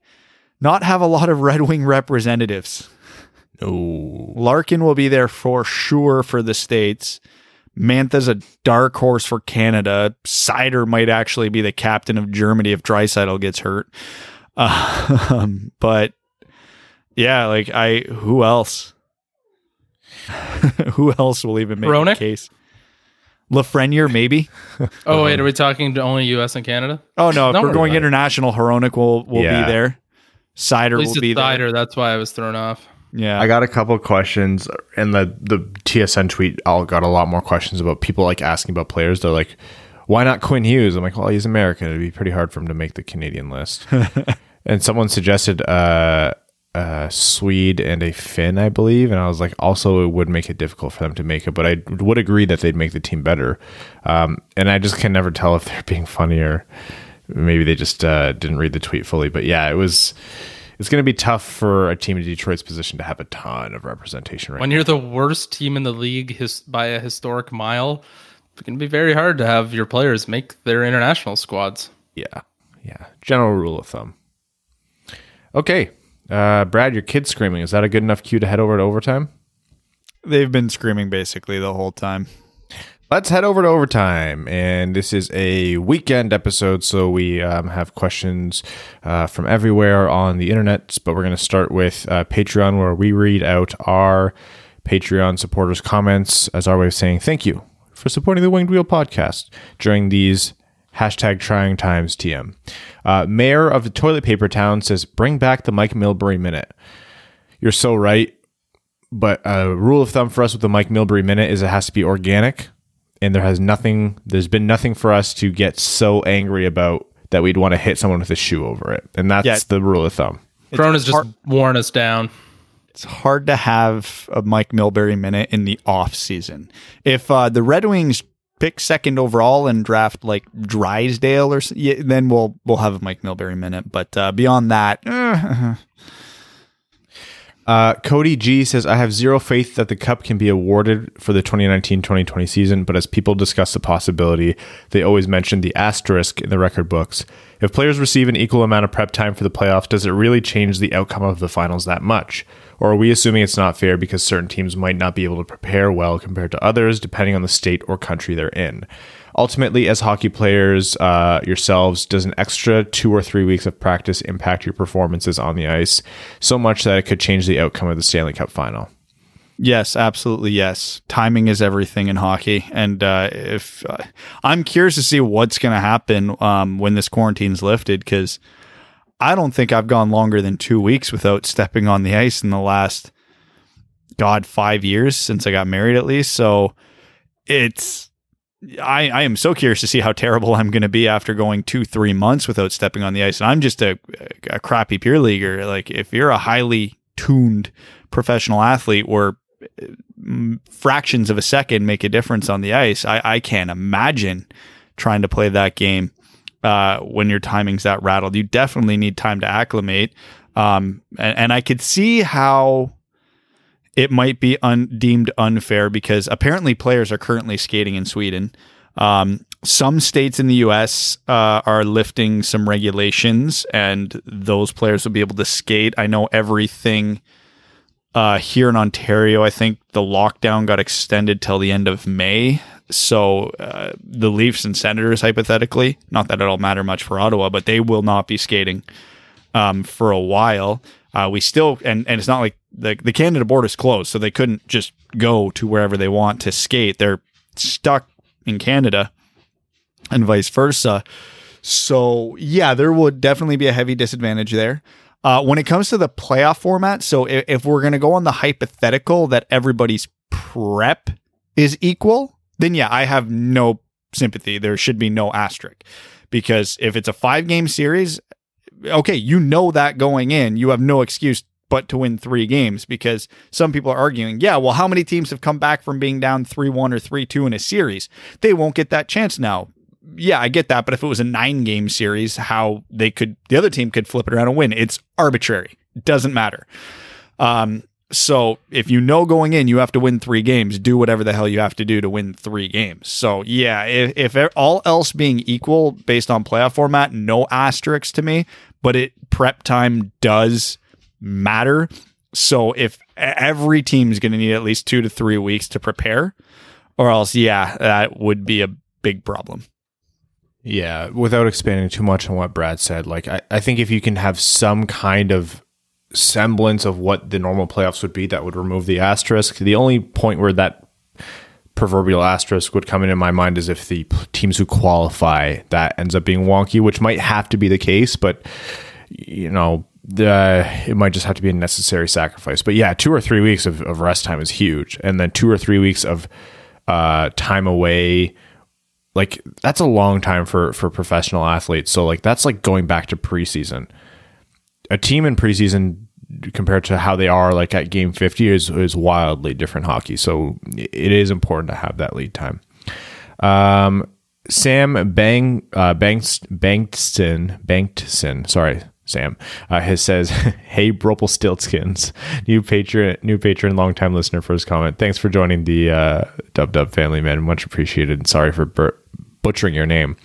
not have a lot of Red Wing representatives. No. Larkin will be there for sure for the States. Mantha's a dark horse for Canada. Seider might actually be the captain of Germany if Draisaitl gets hurt. Um, but yeah, like I, who else? who else will even make a Hronek? case? Lafreniere, maybe. Oh wait, are we talking to only U.S. and Canada? Oh no, if No, we're we're going not. international, Hronek will will Yeah. be there. Seider At least will it's be there. Seider. That's why I was thrown off. Yeah, I got a couple of questions, and the the TSN tweet all got a lot more questions about people like asking about players. They're like, "Why not Quinn Hughes?" I'm like, "Well, he's American. It'd be pretty hard for him to make the Canadian list." and someone suggested uh, a Swede and a Finn, I believe, and I was like, also it would make it difficult for them to make it, but I would agree that they'd make the team better. Um, and I just can never tell if they're being funny or maybe they just uh, didn't read the tweet fully. But yeah, it was. It's going to be tough for a team in Detroit's position to have a ton of representation right When you're the worst team in the league his, by a historic mile, it's going to be very hard to have your players make their international squads. Yeah. Yeah. General rule of thumb. Okay. Uh, Brad, your kid's screaming. Is that a good enough cue to head over to overtime? they've been screaming basically the whole time. Let's head over to overtime. And this is a weekend episode, so we um, have questions uh, from everywhere on the internet. But we're going to start with uh, Patreon, where we read out our Patreon supporters' comments as our way of saying thank you for supporting the Winged Wheel podcast during these hashtag trying times TM. Uh, Mayor of the Toilet Paper Town says, bring back the Mike Milbury minute. You're so right. But a rule of thumb for us with the Mike Milbury minute is it has to be organic, and there has nothing. There's been nothing for us to get so angry about that we'd want to hit someone with a shoe over it, and that's Yeah. the rule of thumb. Corona's just hard- worn us down. it's hard to have a Mike Milbury minute in the off season. If uh, the Red Wings pick second overall and draft like Drysdale or s- yeah, then we'll we'll have a Mike Milbury minute. But uh, beyond that, eh, Uh, Cody G says, I have zero faith that the cup can be awarded for the 2019 2020 season, but as people discuss the possibility, they always mention the asterisk in the record books. If players receive an equal amount of prep time for the playoffs, does it really change the outcome of the finals that much? Or are we assuming it's not fair because certain teams might not be able to prepare well compared to others, depending on the state or country they're in? Ultimately, as hockey players uh, yourselves, does an extra two or three weeks of practice impact your performances on the ice so much that it could change the outcome of the Stanley Cup final? Yes, absolutely. Yes, timing is everything in hockey, and uh, if uh, I'm curious to see what's going to happen um, when this quarantine's lifted, because I don't think I've gone longer than two weeks without stepping on the ice in the last, God, five years since I got married, at least. So it's I, I am so curious to see how terrible I'm going to be after going two, three months without stepping on the ice. And I'm just a, a crappy peer leaguer. Like, if you're a highly tuned professional athlete where mm, fractions of a second make a difference on the ice, I, I can't imagine trying to play that game uh, when your timing's that rattled. You definitely need time to acclimate. Um, and, and I could see how it might be un- deemed unfair because apparently players are currently skating in Sweden. Um, some states in the U.S. Uh, are lifting some regulations, and those players will be able to skate. I know everything uh, here in Ontario. I think the lockdown got extended till the end of May. So uh, the Leafs and Senators, hypothetically, not that it'll matter much for Ottawa, but they will not be skating um, for a while. Uh, we still and and it's not like the the Canada border is closed, so they couldn't just go to wherever they want to skate. They're stuck in Canada, and vice versa. So yeah, there would definitely be a heavy disadvantage there. Uh, when it comes to the playoff format, so if, if we're going to go on the hypothetical that everybody's prep is equal, then yeah, I have no sympathy. There should be no asterisk because if it's a five game series, okay, you know that going in, you have no excuse but to win three games because some people are arguing, yeah, well, how many teams have come back from being down 3 1 or 3 2 in a series? They won't get that chance now. Yeah, I get that. But if it was a nine game series, how they could, the other team could flip it around and win, it's arbitrary. It doesn't matter. Um, so if you know going in you have to win three games, do whatever the hell you have to do to win three games. So yeah, if, if all else being equal based on playoff format, no asterisks to me but it prep time does matter. So if every team is going to need at least two to three weeks to prepare, or else, yeah, that would be a big problem. Yeah, without expanding too much on what Brad said, like I, I think if you can have some kind of semblance of what the normal playoffs would be, that would remove the asterisk. The only point where that proverbial asterisk would come into my mind is if the teams who qualify that ends up being wonky, which might have to be the case, but you know, the, it might just have to be a necessary sacrifice. But yeah, two or three weeks of, of rest time is huge, and then two or three weeks of uh, time away. Like that's a long time for for professional athletes. So like that's like going back to preseason. A team in preseason compared to how they are like at game 50 is, is wildly different hockey. So it is important to have that lead time. Um, Sam Bang, uh, Banks, Bankson, Bankson, sorry, Sam, uh, has says, "Hey, Bropel Stiltskins, new patron, new patron, longtime listener, first comment. Thanks for joining the uh, Dub Dub family, man. Much appreciated. Sorry for bur- butchering your name.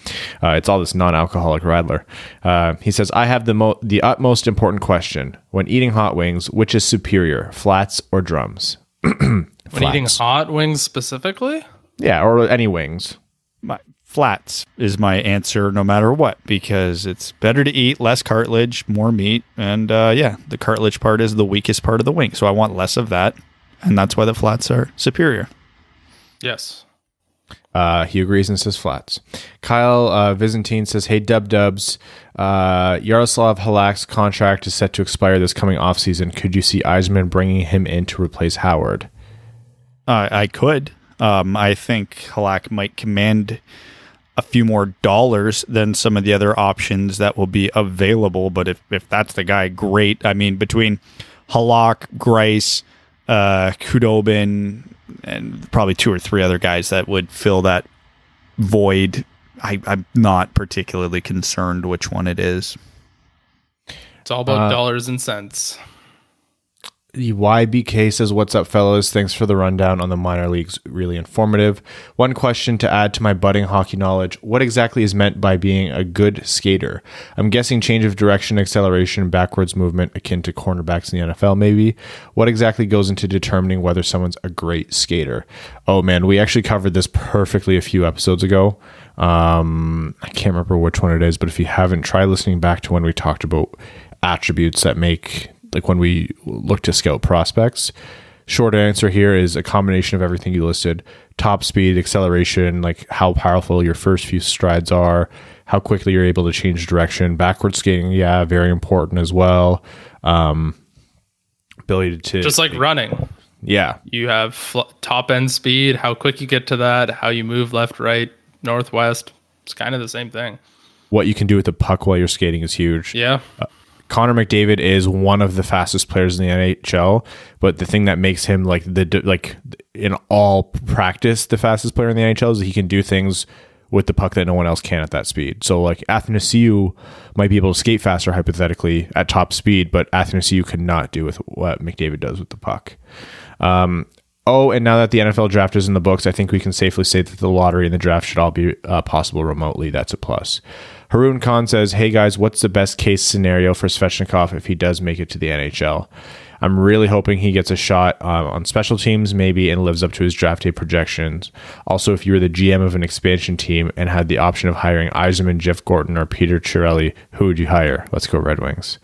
Uh, it's all this non-alcoholic Radler. Uh, he says, "I have the mo- the utmost important question when eating hot wings: which is superior, flats or drums?" when eating hot wings specifically, yeah, or any wings. My flats is my answer, no matter what, because it's better to eat less cartilage, more meat, and uh, yeah, the cartilage part is the weakest part of the wing, so I want less of that, and that's why the flats are superior. Yes. Uh, he agrees and says flats. Kyle uh, Byzantine says, Hey, Dub Dubs, uh, Yaroslav Halak's contract is set to expire this coming offseason. Could you see Yzerman bringing him in to replace Howard? Uh, I could. Um, I think Halak might command a few more dollars than some of the other options that will be available. But if, if that's the guy, great. I mean, between Halak, Greiss, uh, Khudobin, and probably two or three other guys that would fill that void. I, am not particularly concerned which one it is. It's all about uh, dollars and cents. YBK says, What's up, fellas? Thanks for the rundown on the minor leagues. Really informative. One question to add to my budding hockey knowledge What exactly is meant by being a good skater? I'm guessing change of direction, acceleration, backwards movement, akin to cornerbacks in the NFL, maybe. What exactly goes into determining whether someone's a great skater? Oh, man, we actually covered this perfectly a few episodes ago. Um, I can't remember which one it is, but if you haven't, try listening back to when we talked about attributes that make like when we look to scout prospects. Short answer here is a combination of everything you listed: top speed, acceleration, like how powerful your first few strides are, how quickly you're able to change direction, backward skating, yeah, very important as well. Um, ability to just like running. Yeah, you have fl- top end speed, how quick you get to that, how you move left, right, northwest. It's kind of the same thing. What you can do with the puck while you're skating is huge. Yeah. Uh, Connor McDavid is one of the fastest players in the NHL, but the thing that makes him like the like in all practice the fastest player in the NHL is that he can do things with the puck that no one else can at that speed. So like Athanasiou might be able to skate faster hypothetically at top speed, but Athanasiou could not do with what McDavid does with the puck. Um, oh, and now that the NFL draft is in the books, I think we can safely say that the lottery and the draft should all be uh, possible remotely. That's a plus. Haroon Khan says, Hey guys, what's the best case scenario for Svechnikov if he does make it to the NHL? I'm really hoping he gets a shot uh, on special teams, maybe, and lives up to his draft day projections. Also, if you were the GM of an expansion team and had the option of hiring Yzerman, Jeff Gorton, or Peter Chiarelli, who would you hire? Let's go Red Wings.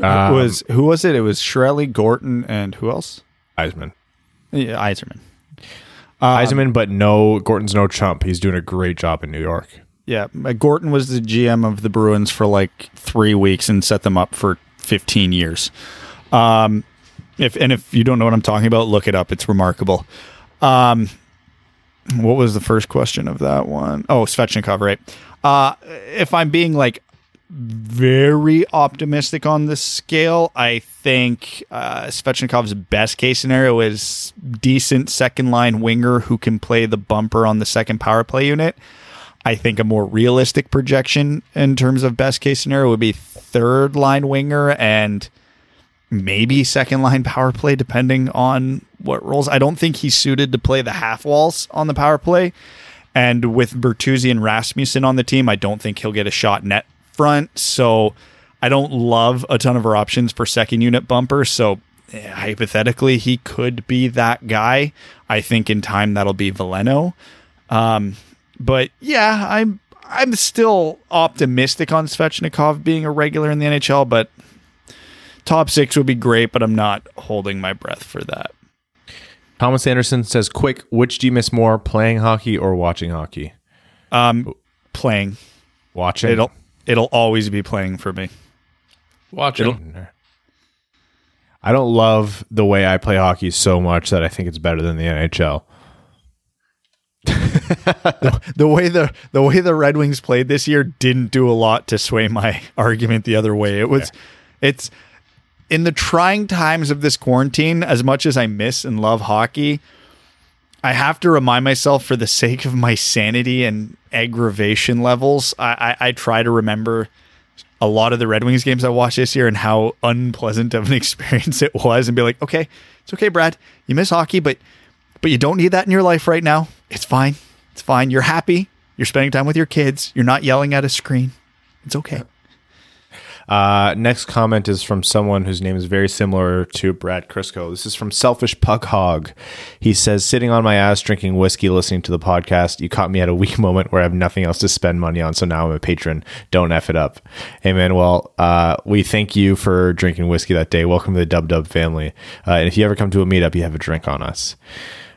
Um, was who was it? It was Chiarelli, Gorton, and who else? Yzerman. Yeah, Yzerman. Um, Yzerman, but no, Gorton's no chump. He's doing a great job in New York. Yeah, uh, Gorton was the GM of the Bruins for like three weeks and set them up for 15 years. Um, if and if you don't know what I'm talking about, look it up. It's remarkable. Um, what was the first question of that one? Oh, Svechnikov, right? Uh, if I'm being like very optimistic on this scale, I think uh, Svechnikov's best case scenario is decent second line winger who can play the bumper on the second power play unit. I think a more realistic projection in terms of best case scenario would be third line winger and maybe second line power play, depending on what roles. I don't think he's suited to play the half walls on the power play. And with Bertuzzi and Rasmussen on the team, I don't think he'll get a shot net front. So I don't love a ton of our options for second unit bumper. So eh, hypothetically, he could be that guy. I think in time that'll be Veleno. Um, but yeah, I'm I'm still optimistic on Svechnikov being a regular in the NHL, but top six would be great, but I'm not holding my breath for that. Thomas Anderson says, "Quick, which do you miss more, playing hockey or watching hockey?" Um, playing, watching. It'll it'll always be playing for me. Watching. It'll, I don't love the way I play hockey so much that I think it's better than the NHL the, the, way the the way the Red Wings played this year didn't do a lot to sway my argument the other way. It was yeah. it's in the trying times of this quarantine, as much as I miss and love hockey, I have to remind myself for the sake of my sanity and aggravation levels, I, I, I try to remember a lot of the Red Wings games I watched this year and how unpleasant of an experience it was and be like, okay, it's okay, Brad. You miss hockey, but but you don't need that in your life right now. It's fine. It's fine. You're happy. You're spending time with your kids. You're not yelling at a screen. It's okay. Uh, next comment is from someone whose name is very similar to Brad Crisco. This is from Selfish Puck Hog. He says, Sitting on my ass drinking whiskey, listening to the podcast, you caught me at a weak moment where I have nothing else to spend money on. So now I'm a patron. Don't F it up. Hey. Well, uh, we thank you for drinking whiskey that day. Welcome to the Dub Dub family. Uh, and if you ever come to a meetup, you have a drink on us.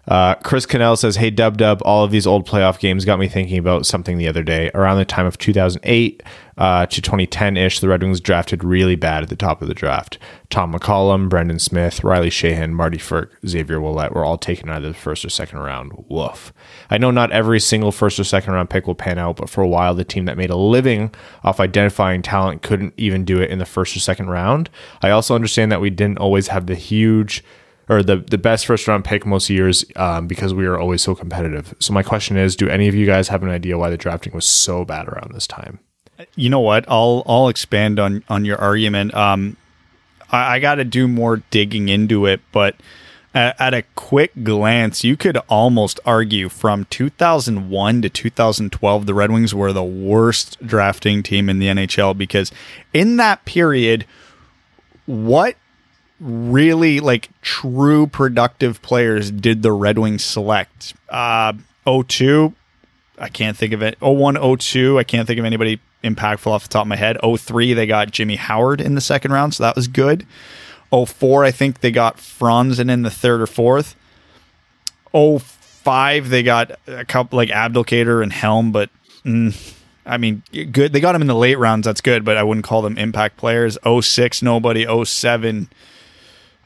Uh, Chris Cannell says, Hey, Dub Dub, all of these old playoff games got me thinking about something the other day. Around the time of 2008 uh, to 2010 ish, the Red Wings drafted really bad at the top of the draft. Tom McCollum, Brendan Smith, Riley Sheahan, Marty Frk, Xavier Ouellet were all taken out of the first or second round. Woof. I know not every single first or second round pick will pan out, but for a while, the team that made a living off identifying talent couldn't even do it in the first or second round. I also understand that we didn't always have the huge or the the best first round pick most years um, because we are always so competitive. So my question is, do any of you guys have an idea why the drafting was so bad around this time? You know what? I'll I'll expand on on your argument. Um, I, I got to do more digging into it, but at, at a quick glance, you could almost argue from 2001 to 2012, the Red Wings were the worst drafting team in the NHL because in that period, what really like true productive players did the Red Wings select? Uh, 02, I can't think of it. 01, 02, I can't think of anybody impactful off the top of my head. 03, they got Jimmy Howard in the second round, so that was good. 04, I think they got Franzen in the third or fourth. 05, they got a couple like Abdelkader and Helm, but mm, I mean, good. They got him in the late rounds. That's good, but I wouldn't call them impact players. 06, nobody. 07,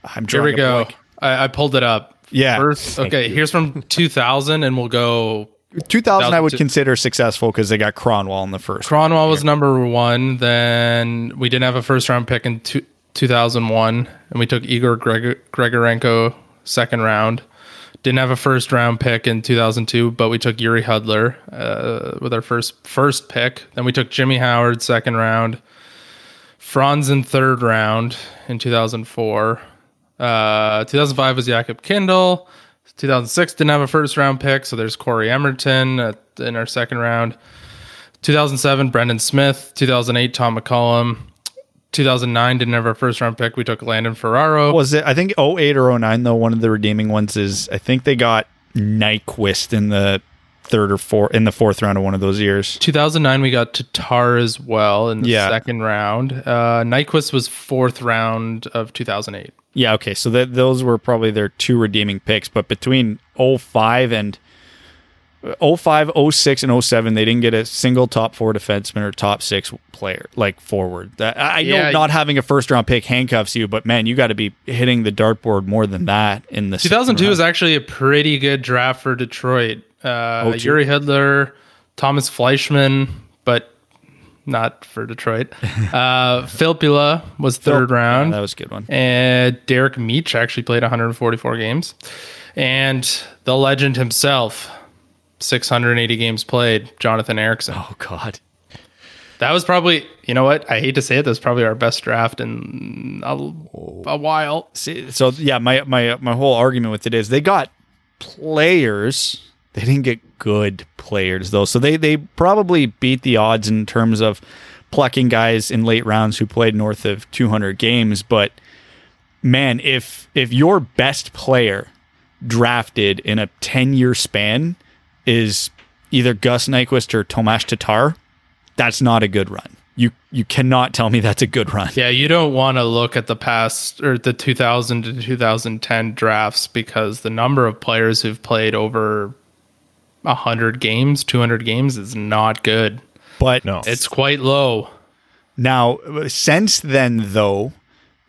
I'm Here we go. I, I, pulled it up. Yeah. First, okay, here's from 2000, and we'll go 2000 I would consider successful because they got Kronwall in the first. Kronwall was number one. Then we didn't have a first round pick in two, 2001, and we took Igor Gregor- Grigorenko second round. Didn't have a first round pick in 2002, but we took Yuri Hudler uh, with our first first pick. Then we took Jimmy Howard second round, Franzen third round in 2004. Uh, 2005 was Jakub Kindl. 2006 didn't have a first round pick, so there's Corey Emmerton in our second round. 2007 Brendan Smith. 2008 Tom McCollum. 2009 didn't have our first round pick. We took Landon Ferraro. Was it? I think 08 or 09 though. One of the redeeming ones is I think they got Nyquist in the third or fourth in the fourth round of one of those years. 2009 we got Tatar as well in the yeah. second round. Uh, Nyquist was fourth round of 2008. Yeah. Okay. So that those were probably their two redeeming picks. But between 05 and 05, 06, and 07, they didn't get a single top four defenseman or top six player, like forward. That, I know not having a first round pick handcuffs you, but man, you got to be hitting the dartboard more than that in the 2002 was actually a pretty good draft for Detroit. Uh, Jiri Hudler, Thomas Fleischmann, but not for Detroit. Uh, Filppula was third round. Yeah, that was a good one. And Derek Meech actually played 144 games. And the legend himself, 680 games played, Jonathan Ericsson. Oh, God. That was probably, you know what? I hate to say it. That's probably our best draft in a, a while. See, so yeah, my my my whole argument with it is they got players. They didn't get good players though, so they they probably beat the odds in terms of plucking guys in late rounds who played north of 200 games. But man, if if your best player drafted in a 10 year span is either Gus Nyquist or Tomas Tatar, that's not a good run. You you cannot tell me that's a good run. Yeah, you don't want to look at the past or the 2000 to 2010 drafts because the number of players who've played over 100 games, 200 games is not good. But no. It's quite low. Now, since then though,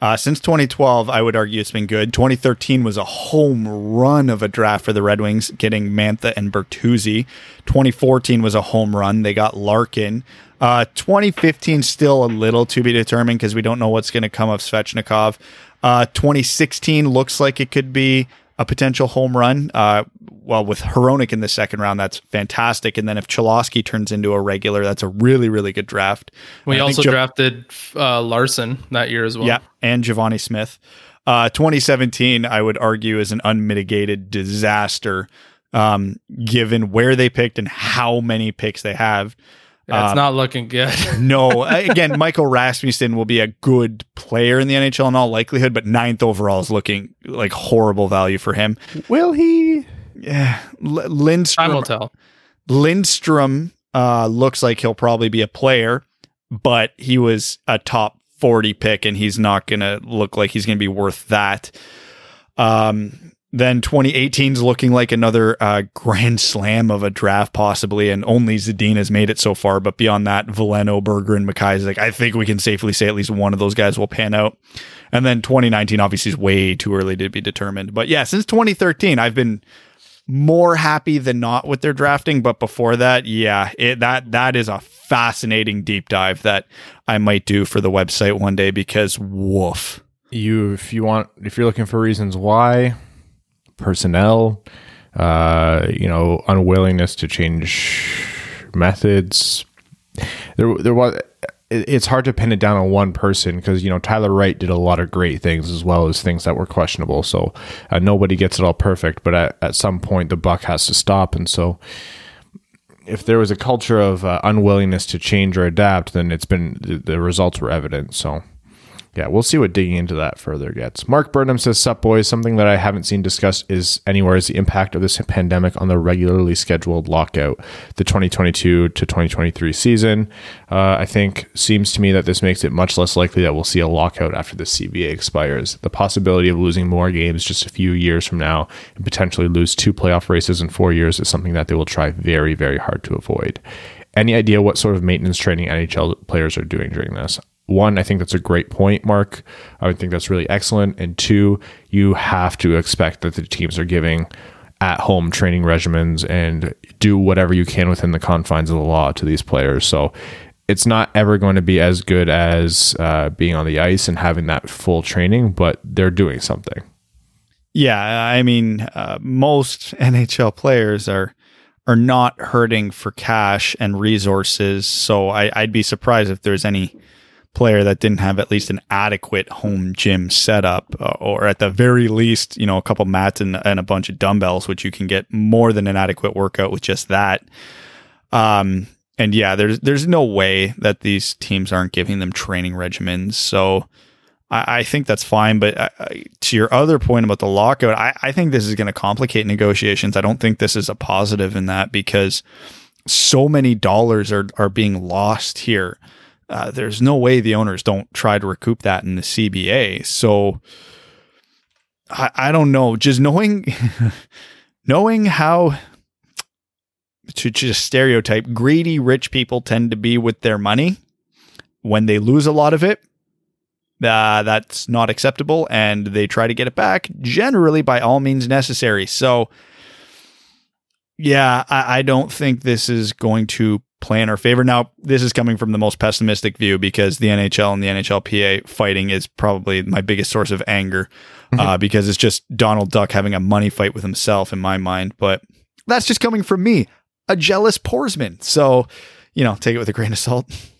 uh, since 2012, I would argue it's been good. 2013 was a home run of a draft for the Red Wings, getting Mantha and Bertuzzi. 2014 was a home run. They got Larkin. Uh, 2015 still a little to be determined because we don't know what's going to come of Svechnikov. Uh, 2016 looks like it could be a potential home run. Well, with Hronek in the second round, that's fantastic. And then if Cholowski turns into a regular, that's a really, really good draft. We and also jo- drafted uh, Larsson that year as well. Yeah, and Givani Smith. Uh, 2017, I would argue, is an unmitigated disaster, um, given where they picked and how many picks they have. Yeah, it's um, not looking good. no, again, Michael Rasmussen will be a good player in the NHL in all likelihood, but ninth overall is looking like horrible value for him. Will he? Yeah, L- Lindstrom. Time will tell. Lindstrom uh, looks like he'll probably be a player, but he was a top 40 pick, and he's not going to look like he's going to be worth that. Um, then 2018 is looking like another uh, grand slam of a draft, possibly, and only Zadina has made it so far. But beyond that, Veleno, Berggren, and like. I think we can safely say at least one of those guys will pan out. And then 2019 obviously is way too early to be determined. But yeah, since 2013, I've been more happy than not with their drafting. But before that, yeah, it, that that is a fascinating deep dive that I might do for the website one day because woof. You, if you want, if you're looking for reasons why, personnel, uh, you know, unwillingness to change methods. There, there was it's hard to pin it down on one person because you know Tyler Wright did a lot of great things as well as things that were questionable. So uh, nobody gets it all perfect, but at, at some point the buck has to stop, and so if there was a culture of uh, unwillingness to change or adapt, then it's been the, the results were evident. So yeah, we'll see what digging into that further gets. Mark Burnham says, Sup, boys. Something that I haven't seen discussed is anywhere is the impact of this pandemic on the regularly scheduled lockout, the 2022 to 2023 season. Uh, I think seems to me that this makes it much less likely that we'll see a lockout after the CBA expires. The possibility of losing more games just a few years from now and potentially lose two playoff races in four years is something that they will try very, very hard to avoid. Any idea what sort of maintenance training NHL players are doing during this? One, I think that's a great point, Mark. I would think that's really excellent. And two, you have to expect that the teams are giving at home training regimens and do whatever you can within the confines of the law to these players. So it's not ever going to be as good as uh, being on the ice and having that full training, but they're doing something. Yeah, I mean, uh, most NHL players are are not hurting for cash and resources. So I, I'd be surprised if there's any player that didn't have at least an adequate home gym setup, uh, or at the very least, you know, a couple mats and, and a bunch of dumbbells, which you can get more than an adequate workout with just that. Um, and yeah, there's there's no way that these teams aren't giving them training regimens. So I, I think that's fine. But uh, uh to your other point about the lockout, I, I think this is going to complicate negotiations. I don't think this is a positive in that because so many dollars are are being lost here uh, there's no way the owners don't try to recoup that in the CBA. So I, I don't know. Just knowing knowing how to just stereotype greedy rich people tend to be with their money when they lose a lot of it. Uh, that's not acceptable, and they try to get it back generally by all means necessary. So, yeah, I, I don't think this is going to play in our favor. Now, this is coming from the most pessimistic view because the NHL and the NHLPA fighting is probably my biggest source of anger mm-hmm. uh, because it's just Donald Duck having a money fight with himself in my mind. But that's just coming from me, a jealous Porsman. So, you know, take it with a grain of salt.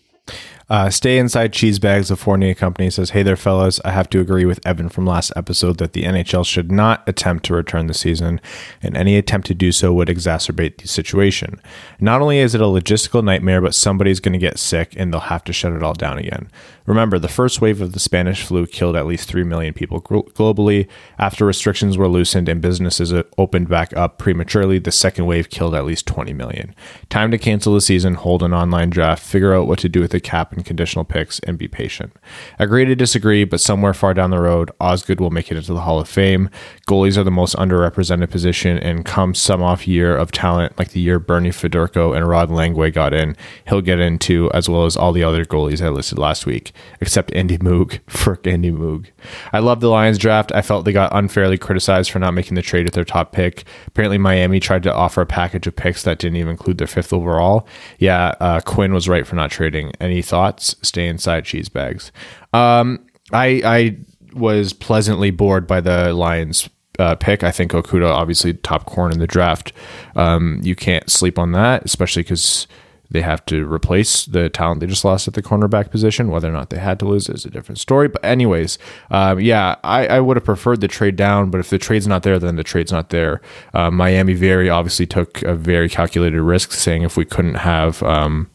Uh, Stay Inside Cheese Bags, the Fournier Company says, Hey there, fellas. I have to agree with Evan from last episode that the NHL should not attempt to return the season, and any attempt to do so would exacerbate the situation. Not only is it a logistical nightmare, but somebody's going to get sick and they'll have to shut it all down again. Remember, the first wave of the Spanish flu killed at least 3 million people globally. After restrictions were loosened and businesses uh, opened back up prematurely, the second wave killed at least 20 million. Time to cancel the season, hold an online draft, figure out what to do with the cap and conditional picks, and be patient. Agree to disagree, but somewhere far down the road, Osgood will make it into the Hall of Fame. Goalies are the most underrepresented position, and come some off year of talent like the year Bernie Federko and Rod Langway got in, he'll get into, as well as all the other goalies I listed last week except Andy Moog. Frick Andy Moog. I love the Lions draft. I felt they got unfairly criticized for not making the trade with their top pick. Apparently, Miami tried to offer a package of picks that didn't even include their fifth overall. Yeah, uh, Quinn was right for not trading. Any thoughts? Stay inside cheese bags. Um, I I was pleasantly bored by the Lions uh, pick. I think Okudah, obviously top corn in the draft. Um, you can't sleep on that, especially because they have to replace the talent they just lost at the cornerback position. Whether or not they had to lose is a different story. But anyways, um, yeah, I, I, would have preferred the trade down. But if the trade's not there, then the trade's not there. Uh, Miami very obviously took a very calculated risk, saying if we couldn't have. Um,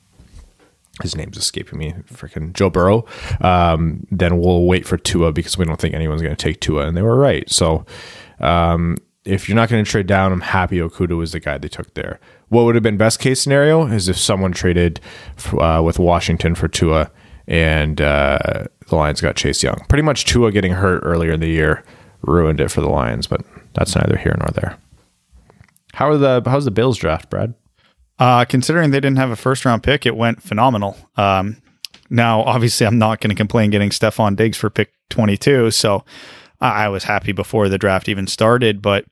his name's escaping me, freaking Joe Burrow. Um, then we'll wait for Tua because we don't think anyone's going to take Tua, and they were right. So, um, if you're not going to trade down, I'm happy Okudah was the guy they took there. What would have been best case scenario is if someone traded uh, with Washington for Tua and uh, the Lions got Chase Young. Pretty much Tua getting hurt earlier in the year ruined it for the Lions, but that's neither here nor there. How are the how's the Bills draft, Brad? Uh, considering they didn't have a first round pick, it went phenomenal. Um, now, obviously, I'm not going to complain getting Stefon Diggs for pick 22, so I was happy before the draft even started. But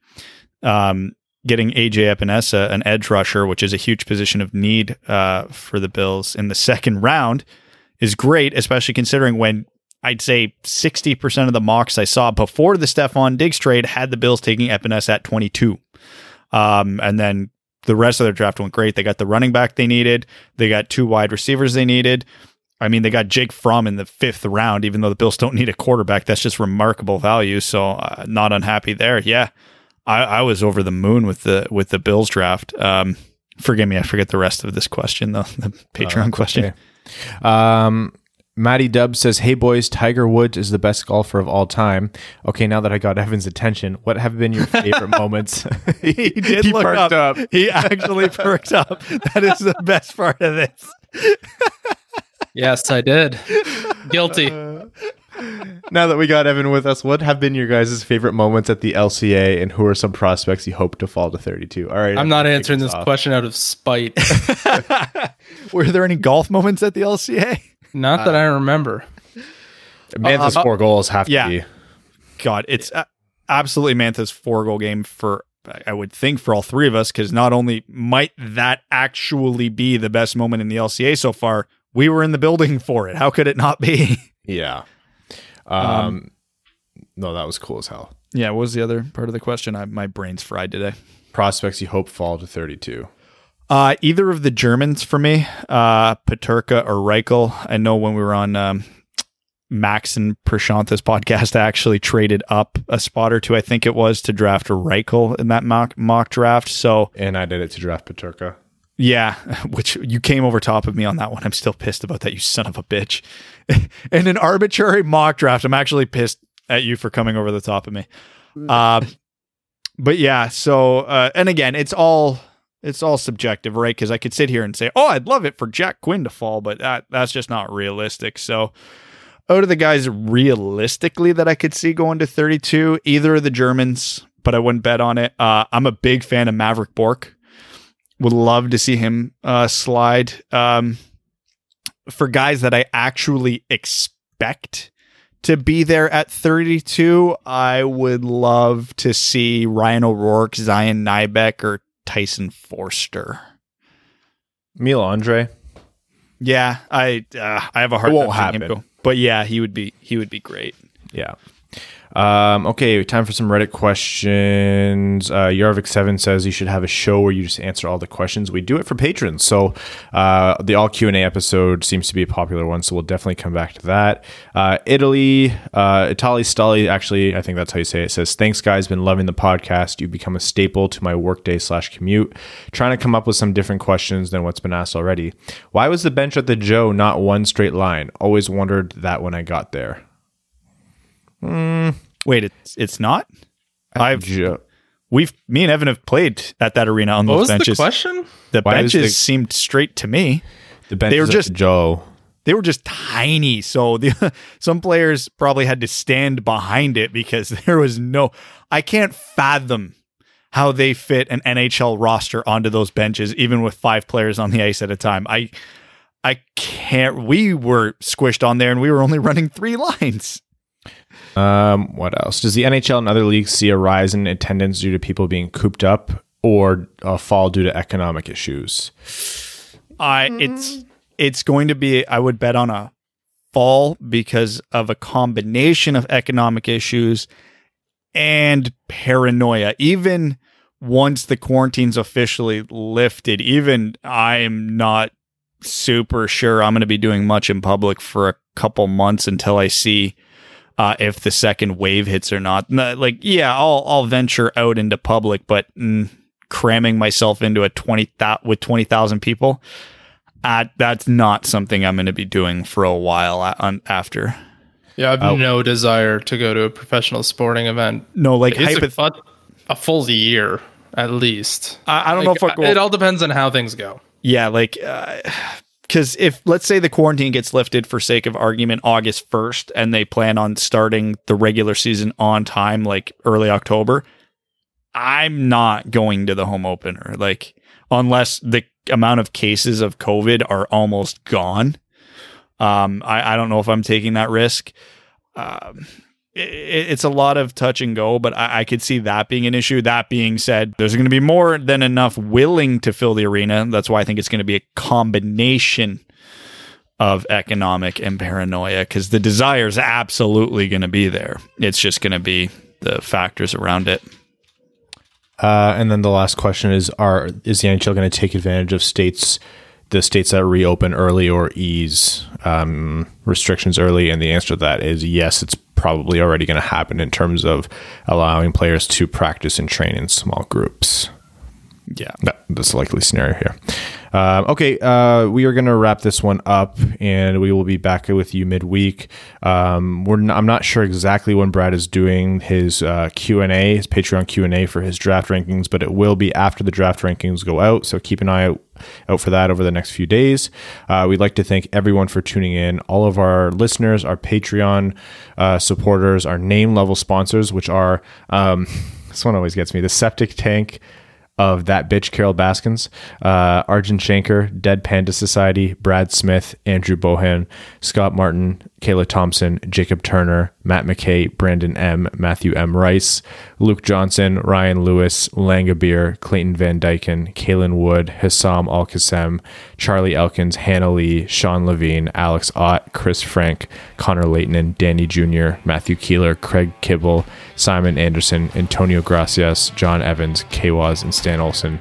um, getting AJ Epenesa, an edge rusher, which is a huge position of need uh, for the Bills in the second round, is great, especially considering when I'd say 60% of the mocks I saw before the Stefon Diggs trade had the Bills taking Epenesa at 22. Um, and then the rest of their draft went great. They got the running back they needed, they got two wide receivers they needed. I mean, they got Jake Fromm in the fifth round, even though the Bills don't need a quarterback. That's just remarkable value. So, uh, not unhappy there. Yeah, I, I, was over the moon with the with the Bills draft. Um, forgive me, I forget the rest of this question though. The Patreon uh, question. Okay. Um, Matty Dub says, "Hey boys, Tiger Woods is the best golfer of all time." Okay, now that I got Evan's attention, what have been your favorite moments? he, he did he look up. up. He actually perked up. That is the best part of this. yes, I did. Guilty. Uh, now that we got Evan with us, what have been your guys' favorite moments at the LCA, and who are some prospects you hope to fall to thirty-two? All right, I'm not answering this off. question out of spite. Were there any golf moments at the LCA? Not that uh, I remember. Mantha's uh, four goals have yeah. to be. God, it's absolutely Mantha's four goal game for I would think for all three of us because not only might that actually be the best moment in the LCA so far, we were in the building for it. How could it not be? Yeah. Um, um no, that was cool as hell. Yeah. What was the other part of the question? I, my brain's fried today. Prospects you hope fall to thirty-two. Uh, either of the Germans for me, uh, Peterka or Reichel. I know when we were on um, Max and Prashanta's podcast, I actually traded up a spot or two, I think it was, to draft Reichel in that mock, mock draft. So, and I did it to draft Peterka. Yeah, which you came over top of me on that one. I'm still pissed about that, you son of a bitch. in an arbitrary mock draft, I'm actually pissed at you for coming over the top of me. Uh, but yeah, so uh, and again, it's all it's all subjective, right? Because I could sit here and say, "Oh, I'd love it for Jack Quinn to fall," but that that's just not realistic. So, out of the guys realistically that I could see going to 32, either of the Germans, but I wouldn't bet on it. Uh, I'm a big fan of Maverick Bourque. Would love to see him uh, slide. Um, for guys that I actually expect to be there at 32, I would love to see Ryan O'Rourke, Zion Nybeck, or Tyson Foerster. Emil Andrae. Yeah, I uh, I have a hard time happen. Him but yeah, he would be he would be great. Yeah. Um, okay, time for some Reddit questions. Uh, Yarvik7 says you should have a show where you just answer all the questions. We do it for patrons. So uh, the all Q&A episode seems to be a popular one, so we'll definitely come back to that. Uh, Italy, uh, Itali Stali, actually, I think that's how you say it, says, thanks guys, been loving the podcast. You've become a staple to my workday slash commute. Trying to come up with some different questions than what's been asked already. Why was the bench at the Joe not one straight line? Always wondered that when I got there. Mm, wait, it's it's not. I've ju- we've me and Evan have played at that arena on what those was benches. The question: the Why benches the, seemed straight to me. The benches they were just Joe. They were just tiny, so the, some players probably had to stand behind it because there was no. I can't fathom how they fit an NHL roster onto those benches, even with five players on the ice at a time. I I can't. We were squished on there, and we were only running three lines. Um, what else? Does the NHL and other leagues see a rise in attendance due to people being cooped up or a fall due to economic issues? I it's it's going to be I would bet on a fall because of a combination of economic issues and paranoia. Even once the quarantine's officially lifted, even I'm not super sure I'm going to be doing much in public for a couple months until I see uh, if the second wave hits or not. Like, yeah, I'll I'll venture out into public, but mm, cramming myself into a twenty th- with twenty thousand people, uh, that's not something I'm going to be doing for a while on, after. Yeah, I have oh. no desire to go to a professional sporting event. No, like hypoth- a, a, full year at least. I, I don't like, know if I, it all depends on how things go. Yeah, like uh, because if let's say the quarantine gets lifted for sake of argument August 1st and they plan on starting the regular season on time like early October, I'm not going to the home opener like unless the amount of cases of COVID are almost gone. Um, I, I don't know if I'm taking that risk. Um, it's a lot of touch and go, but I, I, could see that being an issue. That being said, there's going to be more than enough willing to fill the arena. That's why I think it's going to be a combination of economic and paranoia because the desire is absolutely going to be there. It's just going to be the factors around it. Uh, and then the last question is: Are is the NHL going to take advantage of states the states that reopen early or ease um, restrictions early? And the answer to that is yes, it's probably already going to happen in terms of allowing players to practice and train in small groups. Yeah. That, that's the likely scenario here. Um, okay, uh, we are going to wrap this one up, and we will be back with you midweek. Um, we're n- I'm not sure exactly when Brad is doing his uh, Q and A, his Patreon Q and A for his draft rankings, but it will be after the draft rankings go out. So keep an eye out out for that over the next few days. Uh, we'd like to thank everyone for tuning in, all of our listeners, our Patreon uh, supporters, our name level sponsors, which are um, this one always gets me the Septic Tank of that bitch Carol Baskins, uh, Arjun Shankar, Dead Panda Society, Brad Smith, Andrew Bohan, Scott Martin, Kayla Thompson, Jacob Turner, Matt McKay, Brandon M, Matthew M Rice, Luke Johnson, Ryan Lewis, Langabir, Clayton Van Dyken, Kalen Wood, Hassam Al Charlie Elkins, Hannah Lee, Sean Levine, Alex Ott, Chris Frank, Connor Leighton, Danny Jr., Matthew Keeler, Craig Kibble, Simon Anderson, Antonio Gracias, John Evans, Kwaz, and Stan Olson.